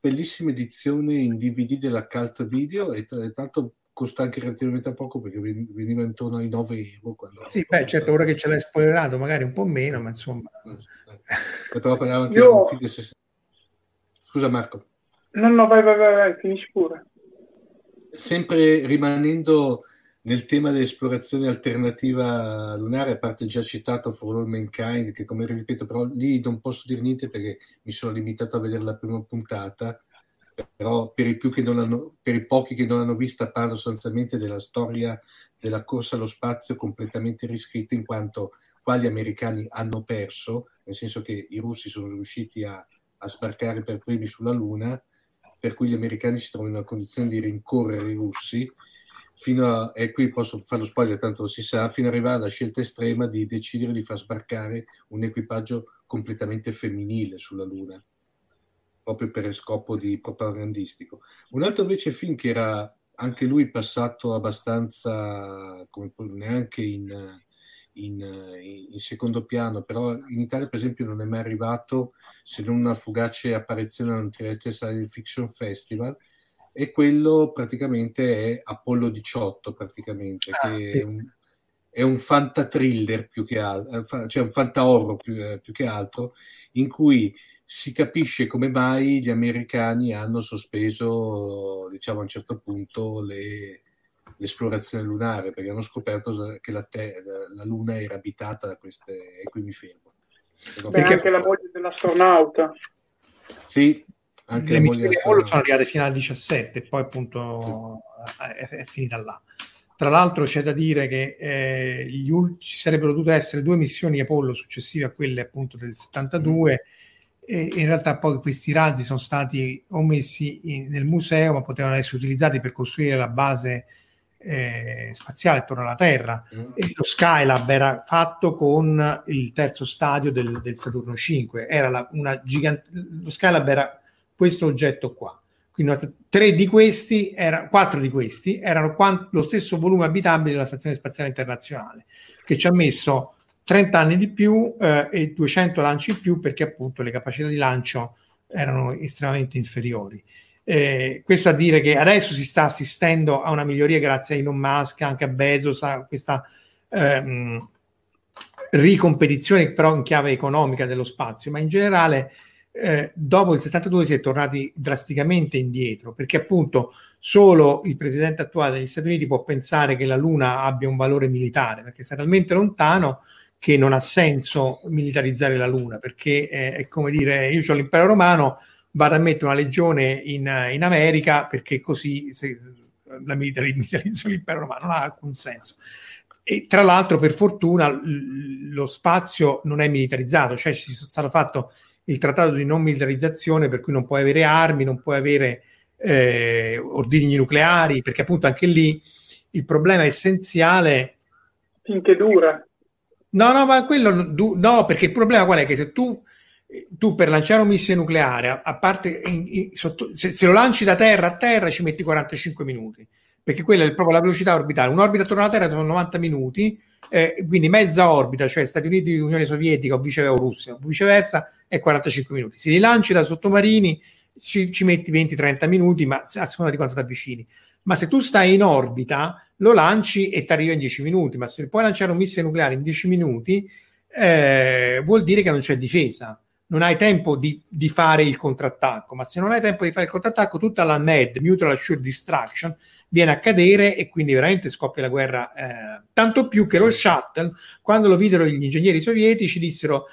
bellissima edizione in DVD della Cult Video e tra l'altro costa anche relativamente poco perché veniva intorno ai 9 euro. Quando sì, beh, certo, ora che ce l'hai spoilerato, magari un po' meno, ma insomma. Anche Io... Scusa Marco. No, no, vai, vai, vai, vai, finisci pure. Sempre rimanendo nel tema dell'esplorazione alternativa lunare, a parte già citato For All Mankind, che come ripeto, però lì non posso dire niente perché mi sono limitato a vedere la prima puntata, però per i, per i, pochi che non l'hanno vista parlo sostanzialmente della storia della corsa allo spazio completamente riscritta in quanto qua gli americani hanno perso, nel senso che i russi sono riusciti a, a sbarcare per primi sulla Luna, per cui gli americani si trovano in una condizione di rincorrere i russi, fino a, e qui posso fare lo spoiler, tanto si sa, fino ad arrivare alla scelta estrema di decidere di far sbarcare un equipaggio completamente femminile sulla Luna proprio per scopo di propagandistico. Un altro invece film che era anche lui passato abbastanza, come neanche in, in, in, secondo piano, però in Italia per esempio non è mai arrivato se non una fugace apparizione un Trieste Science Fiction Festival e quello praticamente è Apollo 18 praticamente, ah, che sì. è un, è un fantatriller più che altro, cioè un fanta più, eh, più che altro, in cui si capisce come mai gli americani hanno sospeso, diciamo a un certo punto, le, l'esplorazione lunare, perché hanno scoperto che la, te- la Luna era abitata da queste, e qui mi fermo. Beh, perché anche la moglie dell'astronauta. Sì, anche le missioni di Apollo sono arrivate fino al 17 e poi appunto è, è, finita là. Tra l'altro c'è da dire che eh, gli, ci sarebbero dovute essere due missioni Apollo successive a quelle appunto del 72 mm e in realtà poi questi razzi sono stati omessi in, nel museo, ma potevano essere utilizzati per costruire la base eh, spaziale attorno alla Terra. Mm. E lo Skylab era fatto con il terzo stadio del, del Saturno 5. Era la, una gigante, lo Skylab era questo oggetto qua. Quindi tre di questi, era, quattro di questi erano quant, lo stesso volume abitabile della Stazione Spaziale Internazionale, che ci ha messo 30 anni di più eh, e 200 lanci in più perché appunto le capacità di lancio erano estremamente inferiori. Eh, questo a dire che adesso si sta assistendo a una miglioria grazie a Elon Musk, anche a Bezos, a questa ehm, ricompetizione però in chiave economica dello spazio, ma in generale eh, dopo il 72 si è tornati drasticamente indietro, perché appunto solo il presidente attuale degli Stati Uniti può pensare che la Luna abbia un valore militare, perché sta talmente lontano che non ha senso militarizzare la Luna, perché è, è come dire io ho l'impero romano, vado a mettere una legione in, in America perché così se, la militarizzo l'impero romano, non ha alcun senso. E tra l'altro, per fortuna, l- lo spazio non è militarizzato, cioè ci è stato fatto il trattato di non militarizzazione per cui non puoi avere armi, non puoi avere eh, ordigni nucleari, perché appunto anche lì il problema essenziale... Finché dura. No, no, ma quello no, perché il problema qual è? Che se tu, tu per lanciare un missile nucleare, a, a parte in, in, sotto, se, se, lo lanci da terra a terra ci metti 45 minuti, perché quella è proprio la velocità orbitale. Un'orbita attorno alla Terra sono 90 minuti, eh, quindi mezza orbita, cioè Stati Uniti, Unione Sovietica o viceversa, Russia, o viceversa, è 45 minuti. Se li lanci da sottomarini ci, ci metti 20-30 minuti, ma a seconda di quanto ti avvicini. Ma se tu stai in orbita, lo lanci e ti arriva in 10 minuti, ma se puoi lanciare un missile nucleare in 10 minuti, eh, vuol dire che non c'è difesa. Non hai tempo di, di, fare il contrattacco, ma se non hai tempo di fare il contrattacco, tutta la MED, Mutual Assured Destruction, viene a cadere e quindi veramente scoppia la guerra. Eh, tanto più che lo shuttle, quando lo videro gli ingegneri sovietici, dissero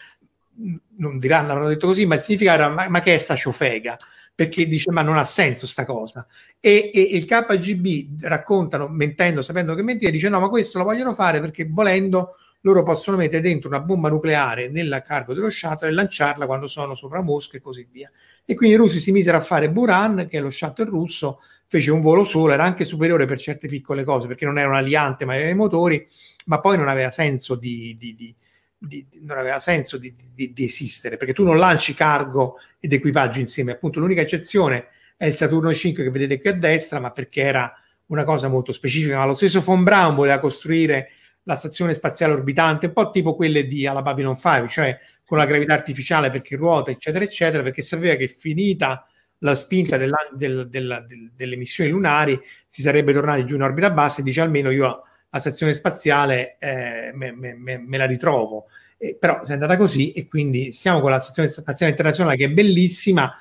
non diranno, avranno detto così, ma significa ma, ma che è sta ciofega? Perché dice ma non ha senso sta cosa. E, e, il KGB raccontano, mentendo, sapendo che mentire, dice no ma questo lo vogliono fare perché volendo loro possono mettere dentro una bomba nucleare nella cargo dello shuttle e lanciarla quando sono sopra Mosca e così via. E quindi i russi si misero a fare Buran, che è lo shuttle russo, fece un volo solo, era anche superiore per certe piccole cose, perché non era un aliante ma aveva i motori, ma poi non aveva senso di, di, di di, non aveva senso di, di, di, esistere, perché tu non lanci cargo ed equipaggio insieme. Appunto, l'unica eccezione è il Saturno 5 che vedete qui a destra, ma perché era una cosa molto specifica. Ma lo stesso Von Braun voleva costruire la stazione spaziale orbitante, un po' tipo quelle di alla Babylon 5, cioè con la gravità artificiale perché ruota, eccetera, eccetera, perché sapeva che finita la spinta del, del, del, delle missioni lunari si sarebbe tornati giù in orbita bassa e dice almeno io la stazione spaziale eh, me, me, me, la ritrovo. Eh, però è andata così e quindi siamo con la stazione spaziale internazionale che è bellissima,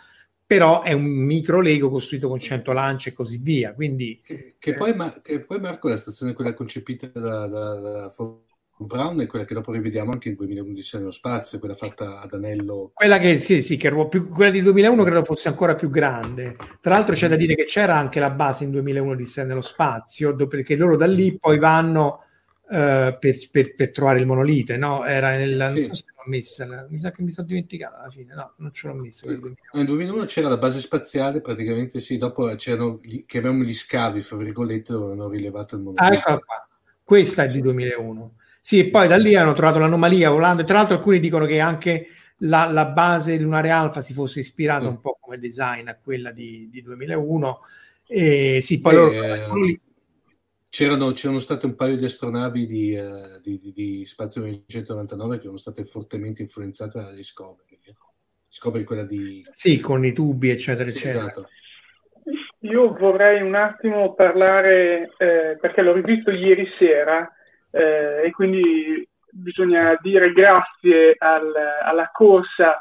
però è un micro Lego costruito con 100 lance e così via. Quindi, che, che, eh, poi, che poi, Marco, la stazione quella concepita da, da, da Brown è quella che dopo rivediamo anche in 2011 nello spazio, quella fatta ad anello. Quella che sì, sì, che più, quella di 2001 credo fosse ancora più grande. Tra l'altro c'è da dire che c'era anche la base in 2001 di Sé nello spazio, perché loro da lì poi vanno per, per, per, trovare il monolite, no? Era nel, sì. non so se l'ho messa, mi sa che mi sono dimenticato alla fine, no, non ce l'ho messa. Nel 2001 c'era la base spaziale, praticamente sì, dopo c'erano, gli, chiamiamo gli scavi, fra virgolette, dove hanno rilevato il monolite. Ah, eccola qua. Questa è di 2001 sì, e poi da lì hanno trovato l'anomalia volando. Tra l'altro, alcuni dicono che anche la, la base lunare alfa si fosse ispirata mm. un po' come design a quella di, di 2001. E sì, poi loro, eh, c'erano, c'erano, state un paio di astronavi di, uh, di, di, di Spazio 999 che erano state fortemente influenzate da Discovery. Discovery quella di... Sì, con i tubi, eccetera, sì, eccetera. Esatto. Io vorrei un attimo parlare, eh, perché l'ho rivisto ieri sera, eh, e quindi bisogna dire grazie al, alla corsa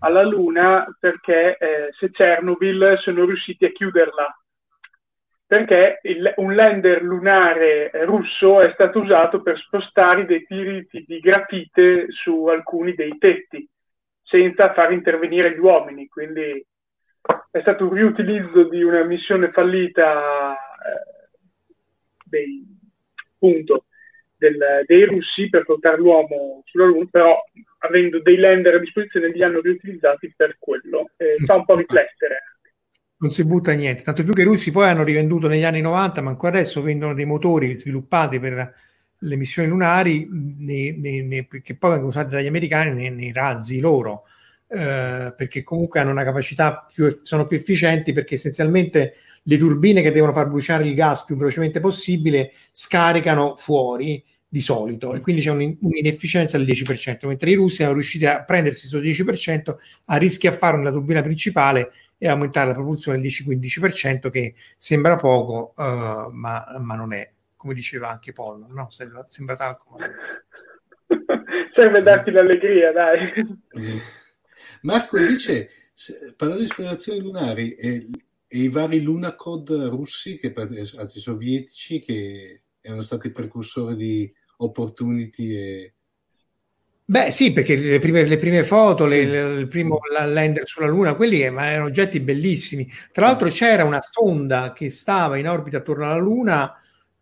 alla Luna perché eh, se Chernobyl sono riusciti a chiuderla perché il, un lander lunare russo è stato usato per spostare dei tiri di grafite su alcuni dei tetti senza far intervenire gli uomini quindi è stato un riutilizzo di una missione fallita eh, dei, punto, del, dei russi per portare l'uomo sulla Luna, però avendo dei lander a disposizione li hanno riutilizzati per quello. Eh, fa un po' riflettere. Non si butta niente, tanto più che i russi poi hanno rivenduto negli anni 90, ma ancora adesso vendono dei motori sviluppati per le missioni lunari nei, nei, nei, che poi vengono usati dagli americani nei, razzi loro. Eh, perché comunque hanno una capacità più, sono più efficienti perché essenzialmente le turbine che devono far bruciare il gas più velocemente possibile scaricano fuori di solito e quindi c'è un'inefficienza del 10%, mentre i russi sono riusciti a prendersi questo 10%, a rischiaffare nella turbina principale e aumentare la propulsione del 10-15% che sembra poco, uh, ma, ma, non è, come diceva anche Paul, no? Sembra, sembra tanto. Serve darti l'allegria, dai. Marco, invece, parlando di esplorazioni lunari e, e, i vari Lunacode russi, che, anzi sovietici, che erano stati precursori di Opportunity e... Beh sì, perché le prime, le prime foto, le, le, il primo lander sulla Luna, quelli erano oggetti bellissimi. Tra l'altro c'era una sonda che stava in orbita attorno alla Luna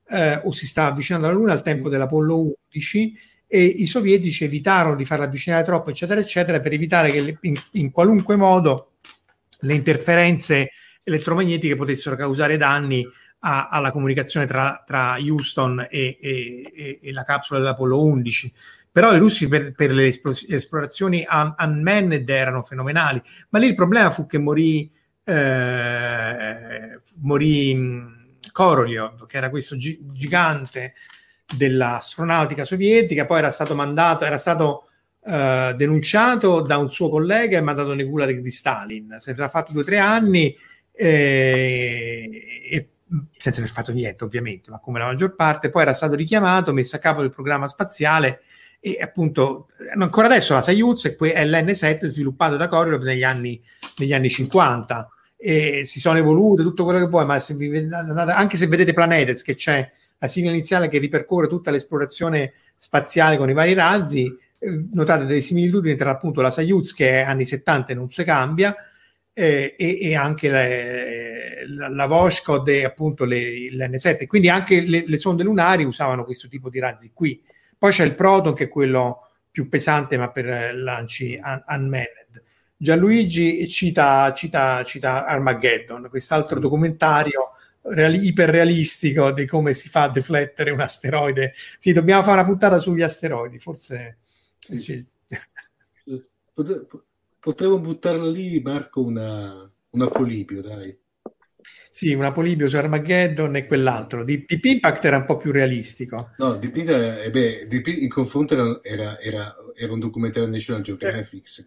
eh, o si stava avvicinando alla Luna al tempo dell'Apollo 11 e i sovietici evitarono di farla avvicinare troppo, eccetera, eccetera, per evitare che in, in, qualunque modo le interferenze elettromagnetiche potessero causare danni a, alla comunicazione tra, tra Houston e, e, e, la capsula dell'Apollo 11. Però i russi per, per le esplorazioni un, unmanned erano fenomenali, ma lì il problema fu che morì, eh, morì Korolev, che era questo gi- gigante dell'astronautica sovietica, poi era stato mandato, era stato uh, denunciato da un suo collega e mandato nei gulag di Stalin. Si era fatto due o tre anni eh, e senza aver fatto niente ovviamente, ma come la maggior parte, poi era stato richiamato, messo a capo del programma spaziale e appunto ancora adesso la Soyuz è, è l'N7 sviluppato da Korolev negli anni, negli anni 50 e si sono evolute tutto quello che vuoi, ma se vi, anche se vedete Planetes che c'è la sigla iniziale che ripercorre tutta l'esplorazione spaziale con i vari razzi, eh, notate delle similitudini tra appunto la Soyuz che è anni 70 e non si cambia, eh, e, e, anche le, la, la Voshkod e appunto le, l'N7. Quindi anche le, le, sonde lunari usavano questo tipo di razzi qui. Poi c'è il Proton che è quello più pesante ma per lanci un, unmanned. Gianluigi cita, cita, cita Armageddon, quest'altro documentario reali- iperrealistico di come si fa a deflettere un asteroide. Sì, dobbiamo fare una puntata sugli asteroidi, forse. Sì. Sì. Potremmo buttarla lì, Marco, una, una Polibio, dai. Sì, una Polibio su Armageddon e quell'altro. Deep, Deep Impact era un po' più realistico. No, Deep Impact, eh, beh, Deep, in confronto era, era, era, un documentario National Geographic. Sì,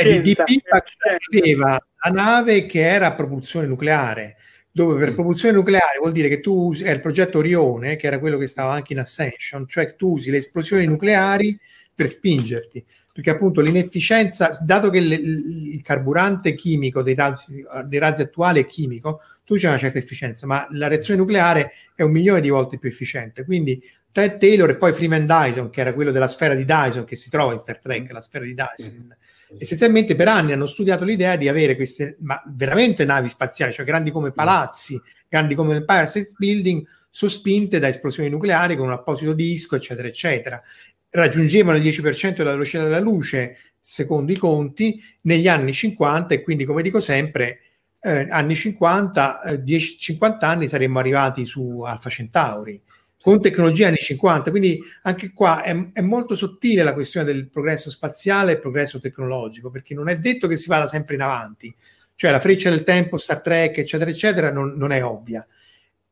eh, Deep Impact aveva la nave che era a propulsione nucleare dove per propulsione nucleare vuol dire che tu usi, è il progetto Orione, che era quello che stava anche in Ascension, cioè che tu usi le esplosioni nucleari per spingerti, perché appunto l'inefficienza, dato che le, il carburante chimico dei razzi, dei razzi attuali è chimico, tu c'è una certa efficienza, ma la reazione nucleare è un milione di volte più efficiente, quindi Ted Taylor e poi Freeman Dyson, che era quello della sfera di Dyson, che si trova in Star Trek, la sfera di Dyson, essenzialmente per anni hanno studiato l'idea di avere queste ma veramente navi spaziali, cioè grandi come palazzi, grandi come l'Empire State Building, sospinte da esplosioni nucleari con un apposito disco, eccetera, eccetera. Raggiungevano il 10% della velocità della luce, secondo i conti, negli anni 50 e quindi, come dico sempre, eh, anni 50, eh, 10, 50 anni saremmo arrivati su Alfa Centauri con tecnologia anni 50, quindi anche qua è, è, molto sottile la questione del progresso spaziale e progresso tecnologico, perché non è detto che si vada sempre in avanti, cioè la freccia del tempo, Star Trek, eccetera, eccetera, non, non è ovvia.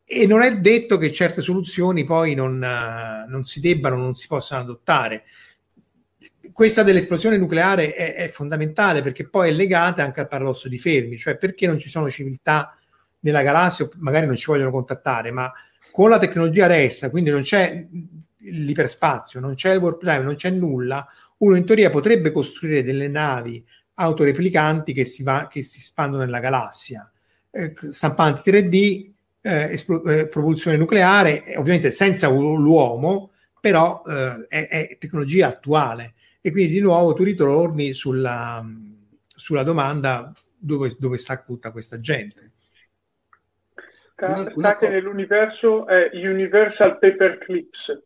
E non è detto che certe soluzioni poi non, uh, non si debbano, non si possano adottare. Questa dell'esplosione nucleare è, è fondamentale perché poi è legata anche al paradosso di Fermi, cioè perché non ci sono civiltà nella galassia, magari non ci vogliono contattare, ma con la tecnologia ressa, quindi non c'è l'iperspazio, non c'è il warp time, non c'è nulla, uno in teoria potrebbe costruire delle navi autoreplicanti che si, va, che si espandono nella galassia, eh, stampanti 3D, eh, espl- eh, propulsione nucleare, ovviamente senza l'uomo, però eh, è, è, tecnologia attuale. E quindi di nuovo tu ritorni sulla, sulla domanda dove, dove sta tutta questa gente una, una co- nell'universo è Universal Paperclips.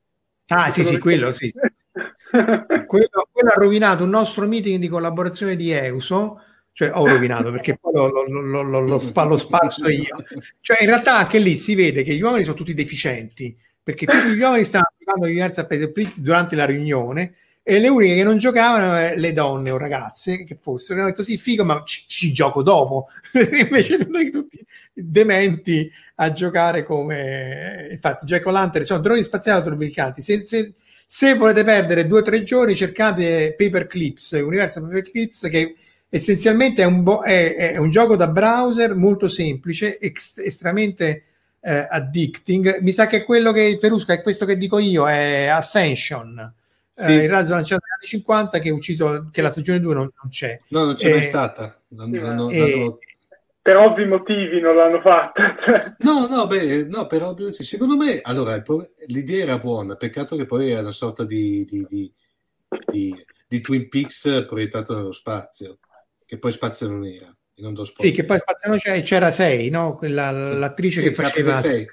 Ah, sì, sì, quello sì. quello, quello, ha rovinato un nostro meeting di collaborazione di EUSO, cioè ho rovinato perché poi lo, lo, lo, lo, lo spazio io. Cioè, in realtà anche lì si vede che gli uomini sono tutti deficienti, perché tutti gli uomini stavano giocando Universal Paperclips durante la riunione e le uniche che non giocavano erano le donne o ragazze che fossero, hanno detto sì, figo, ma ci, ci gioco dopo. Invece noi tutti dementi a giocare come... Infatti, Jack O'Lantern sono droni spaziali autoreplicanti. Se, se, se volete perdere due o tre giorni, cercate Paperclips, Universal Paperclips, che essenzialmente è un, bo- è, è un gioco da browser molto semplice, ex- estremamente eh, addicting. Mi sa che quello che Ferusca è questo che dico io, è Ascension sì. eh, il razzo lanciato negli anni 50 che, ucciso, che la stagione 2 non, non c'è. No, non c'è mai stata. L'hanno, l'hanno, l'hanno... Per ovvi motivi non l'hanno fatta. Cioè. no, no, beh, no, per ovvi motivi. Secondo me, allora, l'idea era buona, peccato che poi è una sorta di, di, di, di, di Twin Peaks proiettato nello spazio, che poi spazio non era. Sì, che poi spaziano c'era 6, no? Quella, sì. l'attrice sì, che faceva 6.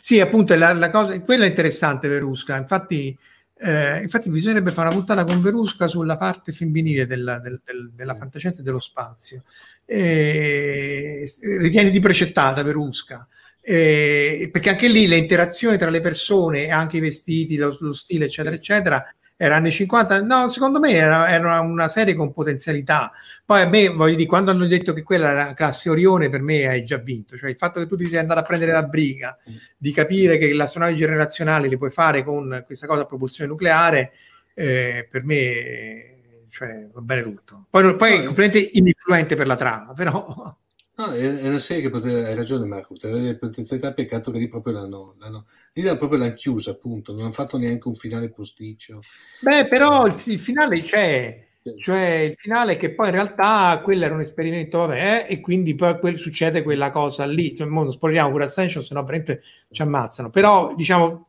Sì, appunto, la, la cosa, quella è interessante Verusca. Infatti, eh, infatti, bisognerebbe fare una puntata con Verusca sulla parte femminile della, del, del, della fantascienza e dello spazio. Eh, ritieni di precettata Verusca. Eh, perché anche lì le interazioni tra le persone, anche i vestiti, lo, lo stile, eccetera, eccetera, era anni 50, no, secondo me era, era, una serie con potenzialità. Poi a me, voglio dire, quando hanno detto che quella era classe Orione, per me hai già vinto. Cioè il fatto che tu ti sei andato a prendere la briga di capire che le astronavi generazionali le puoi fare con questa cosa a propulsione nucleare, eh, per me cioè, va bene tutto. Poi, poi è completamente ininfluente per la trama, però... No, è, una serie che poteva, hai ragione Marco, poteva avere potenzialità, peccato che lì proprio l'hanno, l'hanno, lì proprio l'hanno chiusa, appunto, non hanno fatto neanche un finale posticcio. Beh, però il, il finale c'è, cioè il finale che poi in realtà quello era un esperimento, vabbè, e quindi poi quel, succede quella cosa lì, insomma, non spoileriamo pure Ascension, se no veramente ci ammazzano, però diciamo,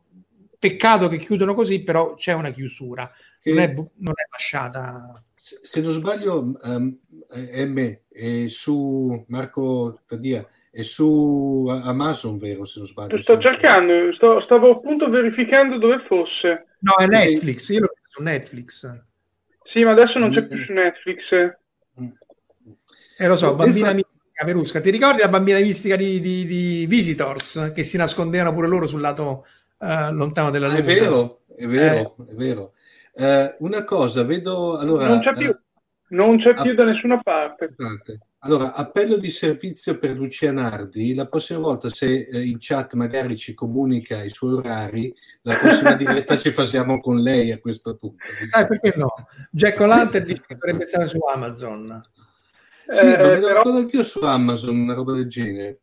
peccato che chiudono così, però c'è una chiusura, che... non, è, non è lasciata se non sbaglio, um, M è su Marco Tadia è su Amazon, vero? Se non sbaglio. Sto cercando, sto, stavo appunto verificando dove fosse. No, è Netflix, io l'ho visto su Netflix. Sì, ma adesso non c'è mm. più su Netflix. Mm. Eh, lo so, bambina fa... mistica, Verusca. Ti ricordi la bambina mistica di, di, di Visitors che si nascondevano pure loro sul lato uh, lontano della? Ah, è vero, è vero, eh. è vero. Eh, una cosa, vedo... Allora, non c'è più, eh, non c'è più da nessuna parte. parte. Allora, appello di servizio per Lucia Nardi. La prossima volta, se eh, in chat magari ci comunica i suoi orari, la prossima diretta ci facciamo con lei a questo punto. Eh, perché no? Jack O'Lantern dice che dovrebbe stare su Amazon. Sì, eh, ma me lo però... ricordo anch'io su Amazon, una roba del genere.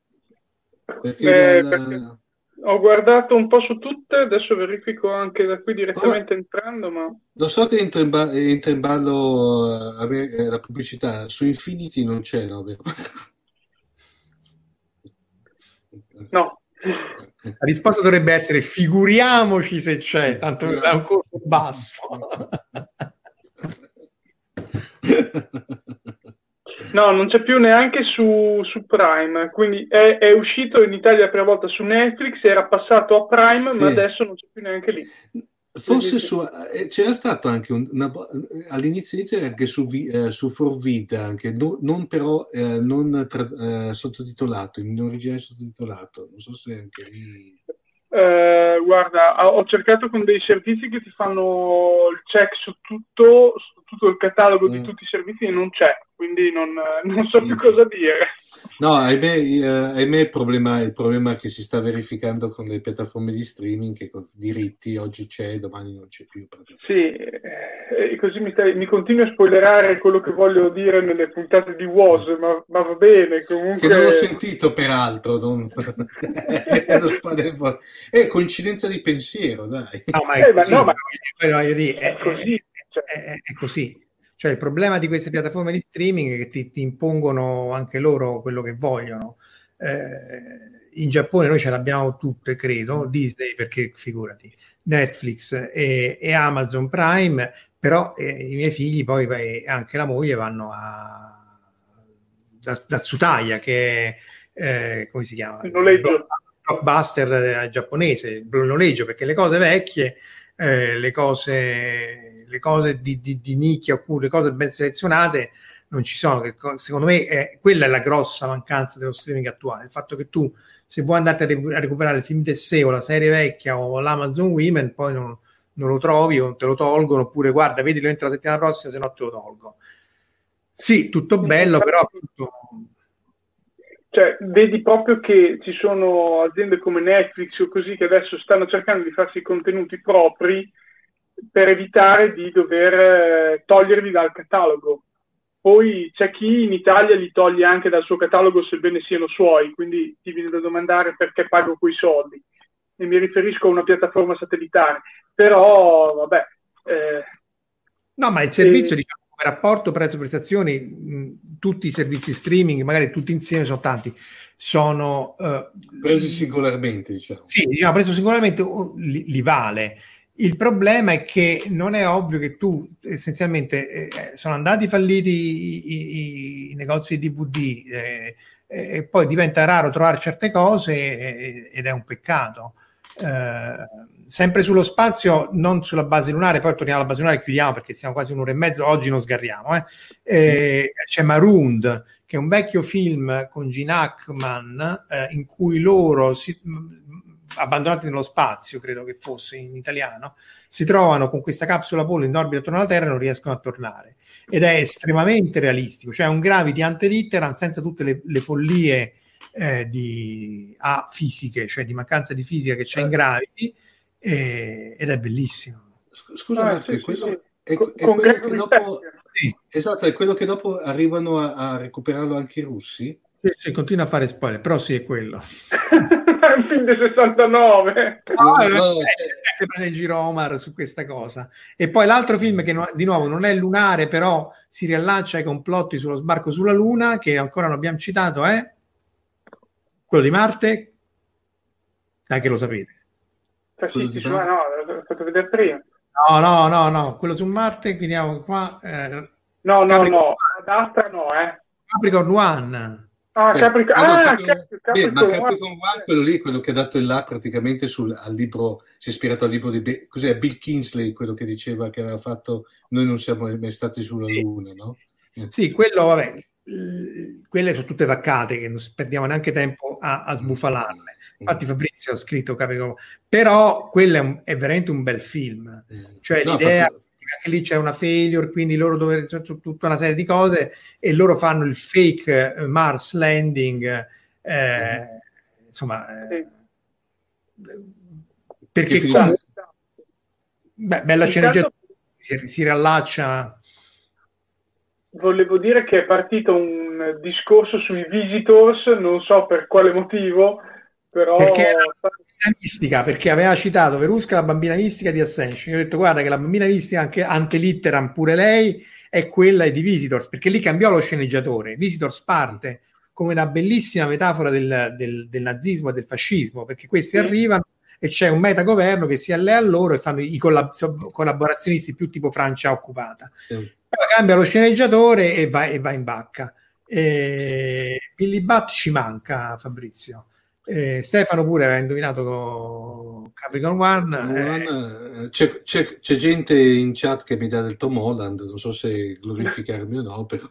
Perché, eh, la, perché ho guardato un po' su tutte, adesso verifico anche da qui direttamente Però, entrando, ma... Lo so che entra in, ba- entra in ballo uh, la pubblicità, su Infinity non c'è, no? No. La risposta dovrebbe essere figuriamoci se c'è, tanto è un colpo basso. No, non c'è più neanche su, su Prime, quindi è, è, uscito in Italia la prima volta su Netflix, era passato a Prime, sì. ma adesso non c'è più neanche lì. Forse su, eh, c'era stato anche un, una, all'inizio, inizio anche su, eh, su Forvid, anche, no, non però eh, non tra, eh, sottotitolato, in originale sottotitolato, non so se anche lì... Eh, guarda, ho cercato con dei servizi che ti fanno il check su tutto, su tutto il catalogo mm. di tutti i servizi e non c'è quindi non, non so più cosa dire. No, ahimè, eh, ahimè il, problema, il problema che si sta verificando con le piattaforme di streaming, che con diritti oggi c'è, domani non c'è più. Sì, e così mi, stai, mi continui a spoilerare quello che voglio dire nelle puntate di WOS, ma, ma va bene comunque. Che non ho sentito peraltro, non... è coincidenza di pensiero, dai. No, ma è eh, così, ma no, ma... è, così. Cioè... È, è così. Cioè il problema di queste piattaforme di streaming è che ti, ti impongono anche loro quello che vogliono. Eh, in Giappone noi ce l'abbiamo tutte, credo, Disney perché figurati, Netflix e, e Amazon Prime, però eh, i miei figli poi e anche la moglie vanno a da, da Tsutaya che è, eh, come si chiama? Il noleggio. Blockbuster eh, giapponese, il noleggio perché le cose vecchie, eh, le cose le cose di, di, di nicchia oppure le cose ben selezionate non ci sono. Che, secondo me è, quella è la grossa mancanza dello streaming attuale. Il fatto che tu, se vuoi andare a, recuperare il film Tesseo, la serie vecchia o l'Amazon Women, poi non, non, lo trovi o te lo tolgono, oppure guarda, vedilo entro la settimana prossima, se no te lo tolgo. Sì, tutto bello, però appunto... Cioè, vedi proprio che ci sono aziende come Netflix o così che adesso stanno cercando di farsi contenuti propri per evitare di dover eh, toglierli dal catalogo. Poi c'è chi in Italia li toglie anche dal suo catalogo sebbene siano suoi, quindi ti viene da domandare perché pago quei soldi. E mi riferisco a una piattaforma satellitare. Però, vabbè, Eh, no, ma il servizio, e... diciamo, come rapporto prezzo-prestazioni, tutti i servizi streaming, magari tutti insieme, sono tanti, sono... Uh, presi singolarmente, diciamo. Sì, diciamo, preso singolarmente li, li vale. Il problema è che non è ovvio che tu essenzialmente eh, eh sono andati falliti i, i, i negozi di DVD eh, e poi diventa raro trovare certe cose eh, ed è un peccato. Eh, sempre sullo spazio, non sulla base lunare, poi torniamo alla base lunare e chiudiamo perché siamo quasi un'ora e mezza, oggi non sgarriamo. Eh. Eh, c'è Marooned, che è un vecchio film con Gene Hackman eh, in cui loro si, abbandonati nello spazio, credo che fosse in italiano, si trovano con questa capsula Apollo in orbita attorno alla Terra e non riescono a tornare. Ed è estremamente realistico, cioè un gravity ante litteram senza tutte le, le follie eh, di A fisiche, cioè di mancanza di fisica che c'è in Gravity, eh, ed è bellissimo. Scusa, ah, Marco, sì, quello, sì. È, è quello che dopo, sì. esatto, è quello che dopo arrivano a, a recuperarlo anche i russi? Sì, sì, continua a fare spoiler, però sì, è quello. è un film del 69. No, no, no, in giro Omar su questa cosa. E poi l'altro film che no, di nuovo non è lunare, però si riallaccia ai complotti sullo sbarco sulla Luna, che ancora non abbiamo citato, è quello di Marte. Dai che lo sapete. Sì, sì, no, l'ho fatto vedere prima. No, no, no, no, quello su Marte, vediamo qua. Eh, no, no, Capricorn... no, ad Astra no, eh. Capricorn One. Ah, Capricorn, eh, ah, Capricorn, Capricorn, ma Capricorn One, quello lì, quello che ha dato il là praticamente sul, al libro, si è ispirato al libro di cos'è, Bill Kingsley, quello che diceva che aveva fatto Noi non siamo mai stati sulla sì. Luna, no? Eh. Sì, quello, vabbè, quelle sono tutte vaccate che non perdiamo neanche tempo a, a sbufalarle. Mm. Infatti Fabrizio ha scritto Capricorn, però quello è, un, è veramente un bel film. Mm. Cioè no, l'idea... Fatto che lì c'è una failure, quindi loro dove c'è tutta una serie di cose e loro fanno il fake eh, Mars landing, eh, mm. insomma, eh, perché comunque, beh, bella sceneggiatura, si, si riallaccia. Volevo dire che è partito un discorso sui visitors, non so per quale motivo, però... Perché mistica perché aveva citato Verusca la bambina mistica di Ascension. Io ho detto guarda che la bambina mistica anche ante litteram pure lei è quella di Visitors perché lì cambiò lo sceneggiatore. Visitors parte come una bellissima metafora del, del, del nazismo e del fascismo perché questi sì. arrivano e c'è un metagoverno che si allea a loro e fanno i collab- collaborazionisti più tipo Francia occupata. Sì. Poi cambia lo sceneggiatore e va, e va in bacca. E Billy Butt ci manca, Fabrizio. Eh, Stefano pure aveva indovinato con Capricorn One. One eh. c'è, c'è, c'è, gente in chat che mi dà del Tom Holland, non so se glorificarmi o no, però...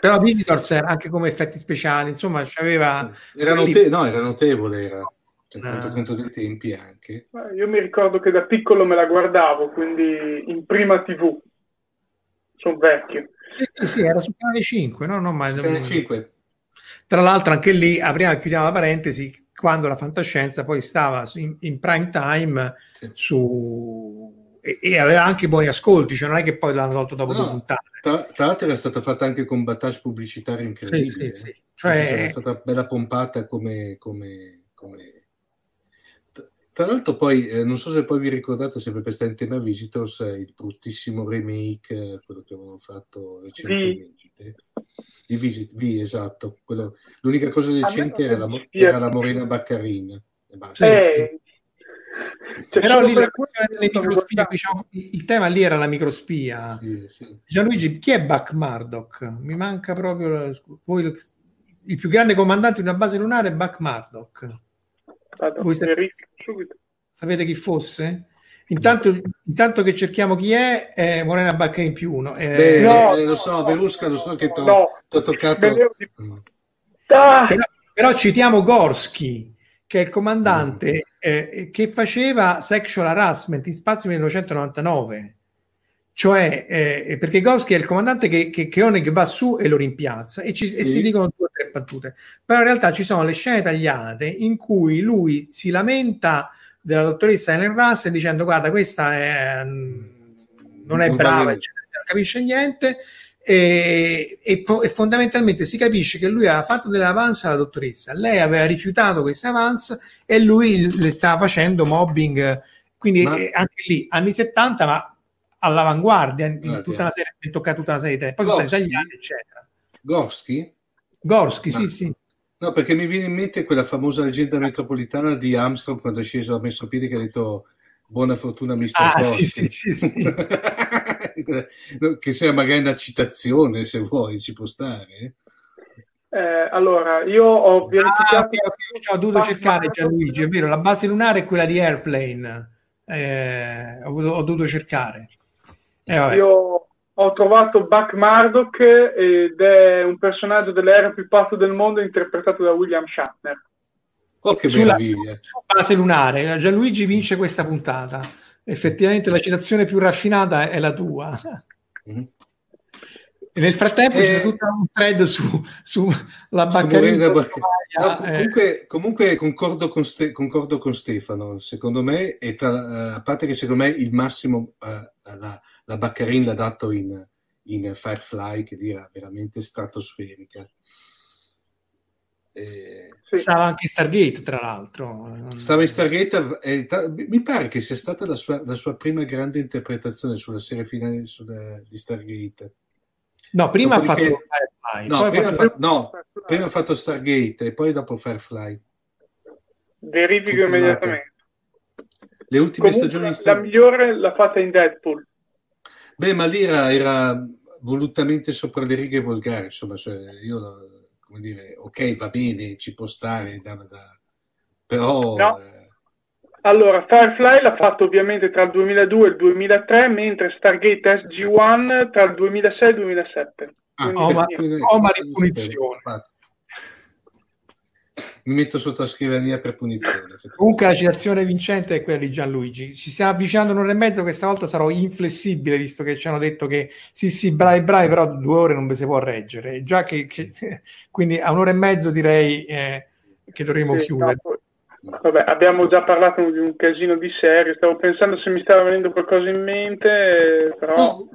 però Visitors era anche come effetti speciali, insomma, c'aveva... Era, note- no, era notevole, era cioè, ah. conto dei tempi anche. Io mi ricordo che da piccolo me la guardavo, quindi in prima tv. Sono vecchio. Sì, sì, sì, era su Canale 5, no? no ma... Canale 5. Tra l'altro anche lì, apriamo e chiudiamo la parentesi, quando la fantascienza poi stava in, in prime time sì. su, e, e, aveva anche buoni ascolti, cioè non è che poi l'hanno tolto dopo no, due puntate. Tra, tra, l'altro era stata fatta anche con battage pubblicitario incredibile. Sì, sì, sì. Cioè... È stata bella pompata come... come, come... Tra l'altro poi, eh, non so se poi vi ricordate, sempre per stare in tema Visitors, eh, il bruttissimo remake, eh, quello che avevano fatto recentemente. Sì di Visit V, esatto. Quello, l'unica cosa decente era la, era la Morena Baccarina. Eh, cioè, Però lì la microspie, diciamo, il tema lì era la microspia. Sì, sì. Gianluigi, chi è Buck Murdoch? Mi manca proprio poi, il più grande comandante di una base lunare è Buck Murdoch. Voi sapete, sapete chi fosse? Intanto, intanto, che cerchiamo chi è, è Morena Bacca in più uno. Eh, Beh, no, eh, lo so, no, Verusca, lo so che ti ho no, toccato. Mm. Però, però, citiamo Gorski, che è il comandante mm. eh, che faceva sexual harassment in spazio 1999. Cioè, eh, perché Gorski è il comandante che, che, che Oneg va su e lo rimpiazza e, ci, sì. e si dicono due o tre battute. Però in realtà ci sono le scene tagliate in cui lui si lamenta della dottoressa Ellen Russell dicendo guarda questa è, non è brava, eccetera, non capisce niente e, e, e, fondamentalmente si capisce che lui aveva fatto delle avance alla dottoressa, lei aveva rifiutato queste avance e lui le stava facendo mobbing Quindi Ma- eh, anche lì, anni 70, ma all'avanguardia in, Ah, tutta la serie, tocca tutta la serie tele. Poi sono stati Gorski? tagliati, eccetera. Gorski? Gorski, sì, sì. No, perché mi viene in mente quella famosa leggenda metropolitana di Armstrong quando è sceso, ha messo piede che ha detto buona fortuna Mr. Ah, Gorski. sì, sì, sì, che sia magari una citazione, se vuoi, ci può stare. eh. Eh, allora, io ho Ah, verificato... ok, ok, ci ho dovuto cercare Gianluigi, è vero, la base lunare è quella di Airplane, Eh, ho, dovuto- ho dovuto cercare. Eh, vabbè. Io ho trovato Buck Murdoch ed è un personaggio dell'era più pazzo del mondo interpretato da William Shatner. Oh, che Sulla- meraviglia! base lunare, Gianluigi vince questa puntata. Effettivamente la citazione più raffinata è la tua. Mhm. E nel frattempo Eh, c'è tutto un thread su, sulla Su Baccarina. Morena Bacc- No, eh, comunque, comunque concordo, con Ste- concordo con Stefano, secondo me, e tra- eh, a parte che secondo me il massimo eh, la, la Baccarin l'ha dato in, in Firefly, che era veramente stratosferica. Eh, Sì. Stava anche in Stargate, tra l'altro. Stava in Stargate, e ta- mi pare che sia stata la sua, la sua prima grande interpretazione sulla serie finale sulla- di Stargate. No, prima ha fatto Firefly, No, prima, fatto- ha fatto, no, prima ha fatto Stargate e poi dopo Firefly. Verifico immediatamente. Le ultime Comunque, stagioni di la migliore l'ha fatta in Deadpool. Beh, ma lì era, era volutamente sopra le righe volgari, insomma, cioè, io, come dire, ok, va bene, ci può stare, da, da- però... No. eh, Allora, Firefly l'ha fatto ovviamente tra il 2002 e il 2003, mentre Stargate SG-1 tra il 2006 e il 2007. ah, Oh, ma- oh, ma di punizione. Infatti. Mi metto sotto la scrivania per punizione. Comunque la citazione vincente è quella di Gianluigi. Ci stiamo avvicinando un'ora e mezza, questa volta sarò inflessibile, visto che ci hanno detto che sì, sì, bravi, bravi, però due ore non vi si può reggere. Già che, che- quindi a un'ora e mezzo direi eh, che dovremmo Sì, chiudere. no, Vabbè, abbiamo già parlato di un casino di serie, stavo pensando se mi stava venendo qualcosa in mente, eh, però... No,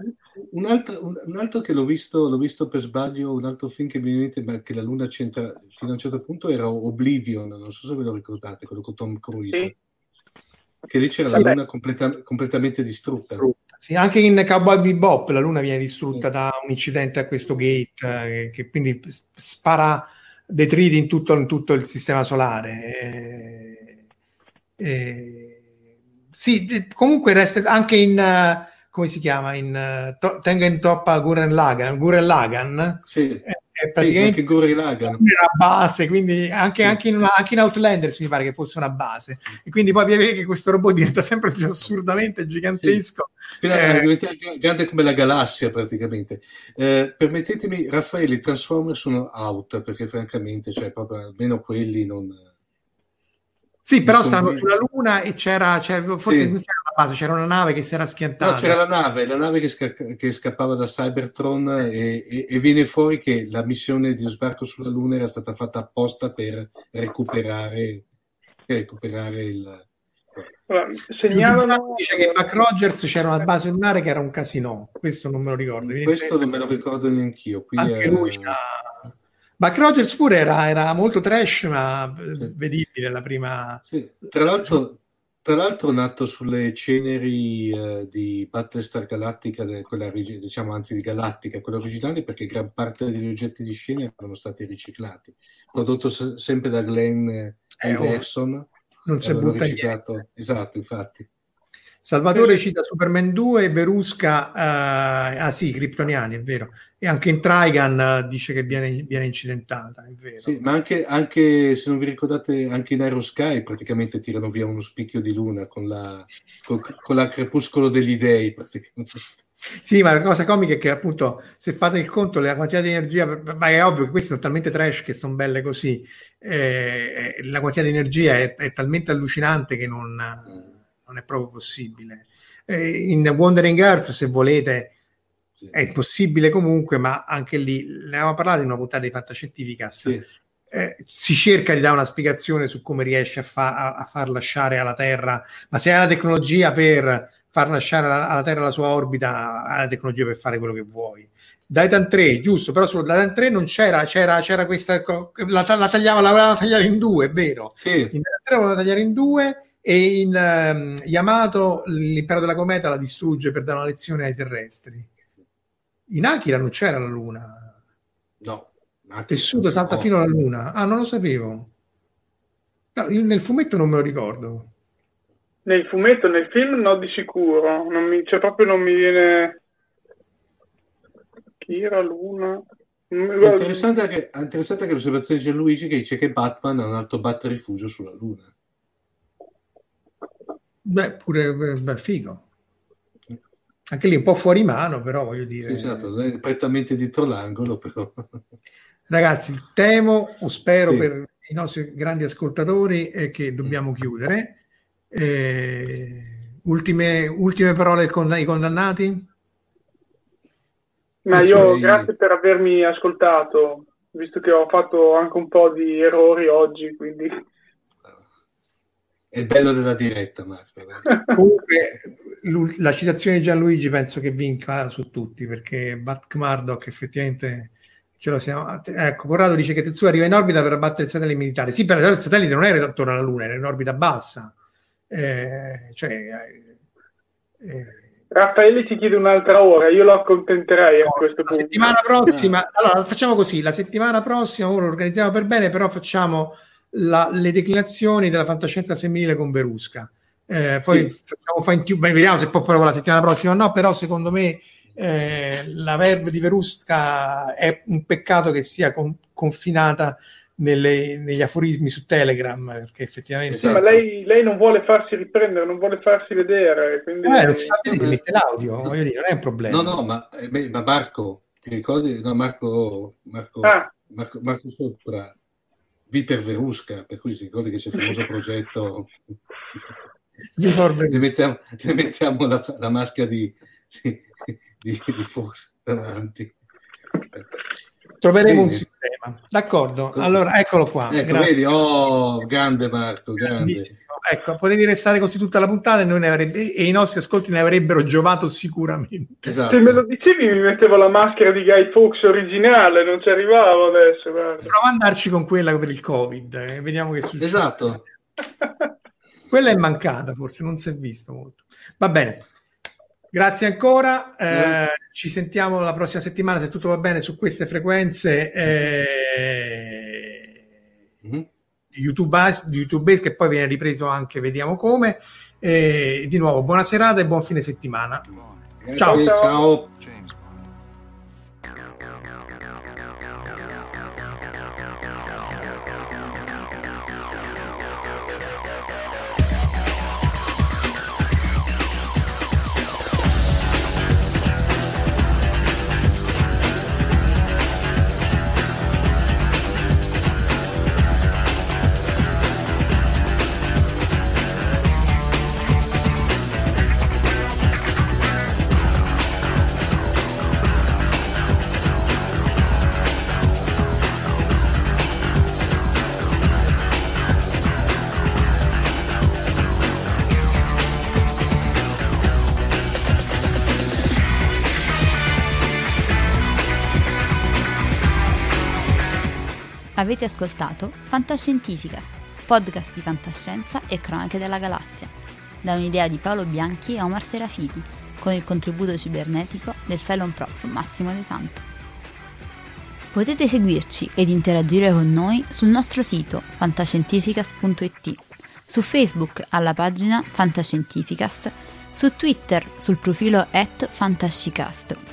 un, altro, un- un altro che l'ho visto, l'ho visto per sbaglio, un altro film che mi viene in mente, ma che la luna c'entra fino a un certo punto, era Oblivion, non so se ve lo ricordate, quello con Tom Cruise. Sì. Che lì c'era Sì, la beh. luna completa- completamente distrutta. Sì, anche in Cowboy Bebop la luna viene distrutta da un incidente a questo gate eh, che quindi spara detriti in tutto, in tutto il sistema solare. Eh, eh, sì, eh, comunque resta anche in eh, come si chiama in to- Tengen Toppa Guren Lagan, Guren Lagan Sì, è, è sì, praticamente anche Gurren Lagann. una base, quindi anche, Sì. anche, in, una- anche in Outlanders mi pare che fosse una base. E quindi poi vedi che questo robot diventa sempre più assurdamente gigantesco. A Eh, diventare grande come la galassia praticamente. Eh, permettetemi, Raffaele, i Transformers sono out perché francamente, cioè, proprio, almeno quelli non... Sì, però stavano sulla Luna e c'era, c'era- forse Sì. c'era una base, c'era una nave che si era schiantata. No, c'era la nave, la nave che, sca- che scappava da Cybertron e, e- e viene fuori che la missione di sbarco sulla Luna era stata fatta apposta per recuperare, per recuperare il... Allora, segnalano... Dice che Buck Rogers c'era una base lunare che era un casino, questo non me lo ricordo. Questo non me lo ricordo neanch'io. Qui Anche è- lui c'ha... Buck Rogers pure era, era molto trash, ma eh, Sì. vedibile la prima... Sì, Tra l'altro, tra l'altro nato sulle ceneri eh, di Battlestar Galactica, quella diciamo anzi di Galactica, quella originale, perché gran parte degli oggetti di scena erano stati riciclati. Prodotto se- sempre da Glenn eh, Eh, Anderson, Non si avevano butta niente. riciclato. Esatto, infatti. Salvatore cita Superman 2 e Verusca, eh, ah sì, Kryptoniani, è vero. E anche in Trigan eh, dice che viene, viene incidentata, è vero. Sì, ma anche, anche, se non vi ricordate, anche in Aero Sky praticamente tirano via uno spicchio di luna con la, con, con la crepuscolo degli dei. praticamente. Sì, ma la cosa comica è che appunto se fate il conto la quantità di energia, ma è ovvio che queste sono talmente trash che sono belle così, eh, la quantità di energia è, è talmente allucinante che non, non è proprio possibile. Eh, in Wandering Earth, se volete, Sì. è possibile comunque, ma anche lì ne avevamo parlato in una puntata di Fantascientificast. Sì. Eh, si cerca di dare una spiegazione su come riesce a, fa- a- a far lasciare alla Terra, ma se hai la tecnologia per far lasciare alla, alla Terra la sua orbita, hai la tecnologia per fare quello che vuoi. Titan 3, giusto, però sullo Titan 3 non c'era, c'era, c'era questa, co- la, la tagliava, la voleva tagliare in due, è vero. Sì. In Titan 3 la voleva tagliare in due, e in um, Yamato l'impero della cometa la distrugge per dare una lezione ai terrestri. In Akira non c'era la luna. No. Tessuto salta fino alla luna. Ah, non lo sapevo. No, nel fumetto non me lo ricordo. Nel fumetto, nel film no di sicuro. Non mi, cioè proprio non mi viene... Kira, Luna... È interessante anche, è interessante anche l'osservazione di Gianluigi che dice che Batman ha un alto bat rifugio sulla Luna. Beh, pure beh, figo. Anche lì un po' fuori mano, però voglio dire. Esatto, è prettamente dietro l'angolo, però. Ragazzi, temo o spero sì. per i nostri grandi ascoltatori eh, che dobbiamo chiudere. Eh, ultime, ultime parole ai condannati? Ma io grazie per avermi ascoltato, visto che ho fatto anche un po' di errori oggi, quindi è il bello della diretta, Marco. Comunque, la citazione di Gianluigi penso che vinca su tutti, perché Bat Murdoch effettivamente ce lo siamo. Ecco, Corrado dice che Tetsuo arriva in orbita per abbattere il satellite militare. Sì, però il satellite non era attorno alla Luna, era in orbita bassa. Eh, cioè, eh, eh, Raffaele ti chiede un'altra ora, io lo accontenterei a questo la punto. settimana prossima, allora facciamo così, la settimana prossima ora lo organizziamo per bene, però facciamo la, le declinazioni della fantascienza femminile con Verusca. Eh, poi sì. facciamo fine tube, vediamo se può provare la settimana prossima o no, però secondo me eh, la verve di Verusca è un peccato che sia con, confinata nelle, negli aforismi su Telegram, perché effettivamente... Sì, ma lei, lei, non vuole farsi riprendere, non vuole farsi vedere. Quindi... Eh, non si fa vedere, mette l'audio, voglio dire, non è un problema. No, no, ma, eh, ma Marco, ti ricordi? No, Marco, Marco, ah. Marco, Marco Sopra Viper Verusca, per cui si ricordi che c'è il famoso progetto ne mettiamo, ne mettiamo la, la, maschera di, di, di, di Fox davanti. Troveremo Bene. un sistema, d'accordo. Allora, eccolo qua. Ecco, vedi, oh, grande Marco, grande. Ecco, potevi restare così tutta la puntata e, avrebbe, e, i nostri ascolti ne avrebbero giovato sicuramente. Esatto. Se me lo dicevi mi mettevo la maschera di Guy Fawkes originale, non ci arrivavo adesso. Guarda. Prova ad andarci con quella per il Covid, eh, vediamo che succede. Esatto. quella è mancata, forse non si è visto molto. Va bene. Grazie ancora, eh, ci sentiamo la prossima settimana se tutto va bene su queste frequenze. Eh, mm. YouTube, YouTube che poi viene ripreso anche, vediamo come. E di nuovo, buona serata e buon fine settimana. Ciao. ciao. Avete ascoltato Fantascientifica, podcast di fantascienza e cronache della galassia, da un'idea di Paolo Bianchi e Omar Serafiti, con il contributo cibernetico del Cylon Prof. Massimo De Santo. Potete seguirci ed interagire con noi sul nostro sito fantascientificast.it, su Facebook alla pagina Fantascientificast, su Twitter sul profilo at Fantascicast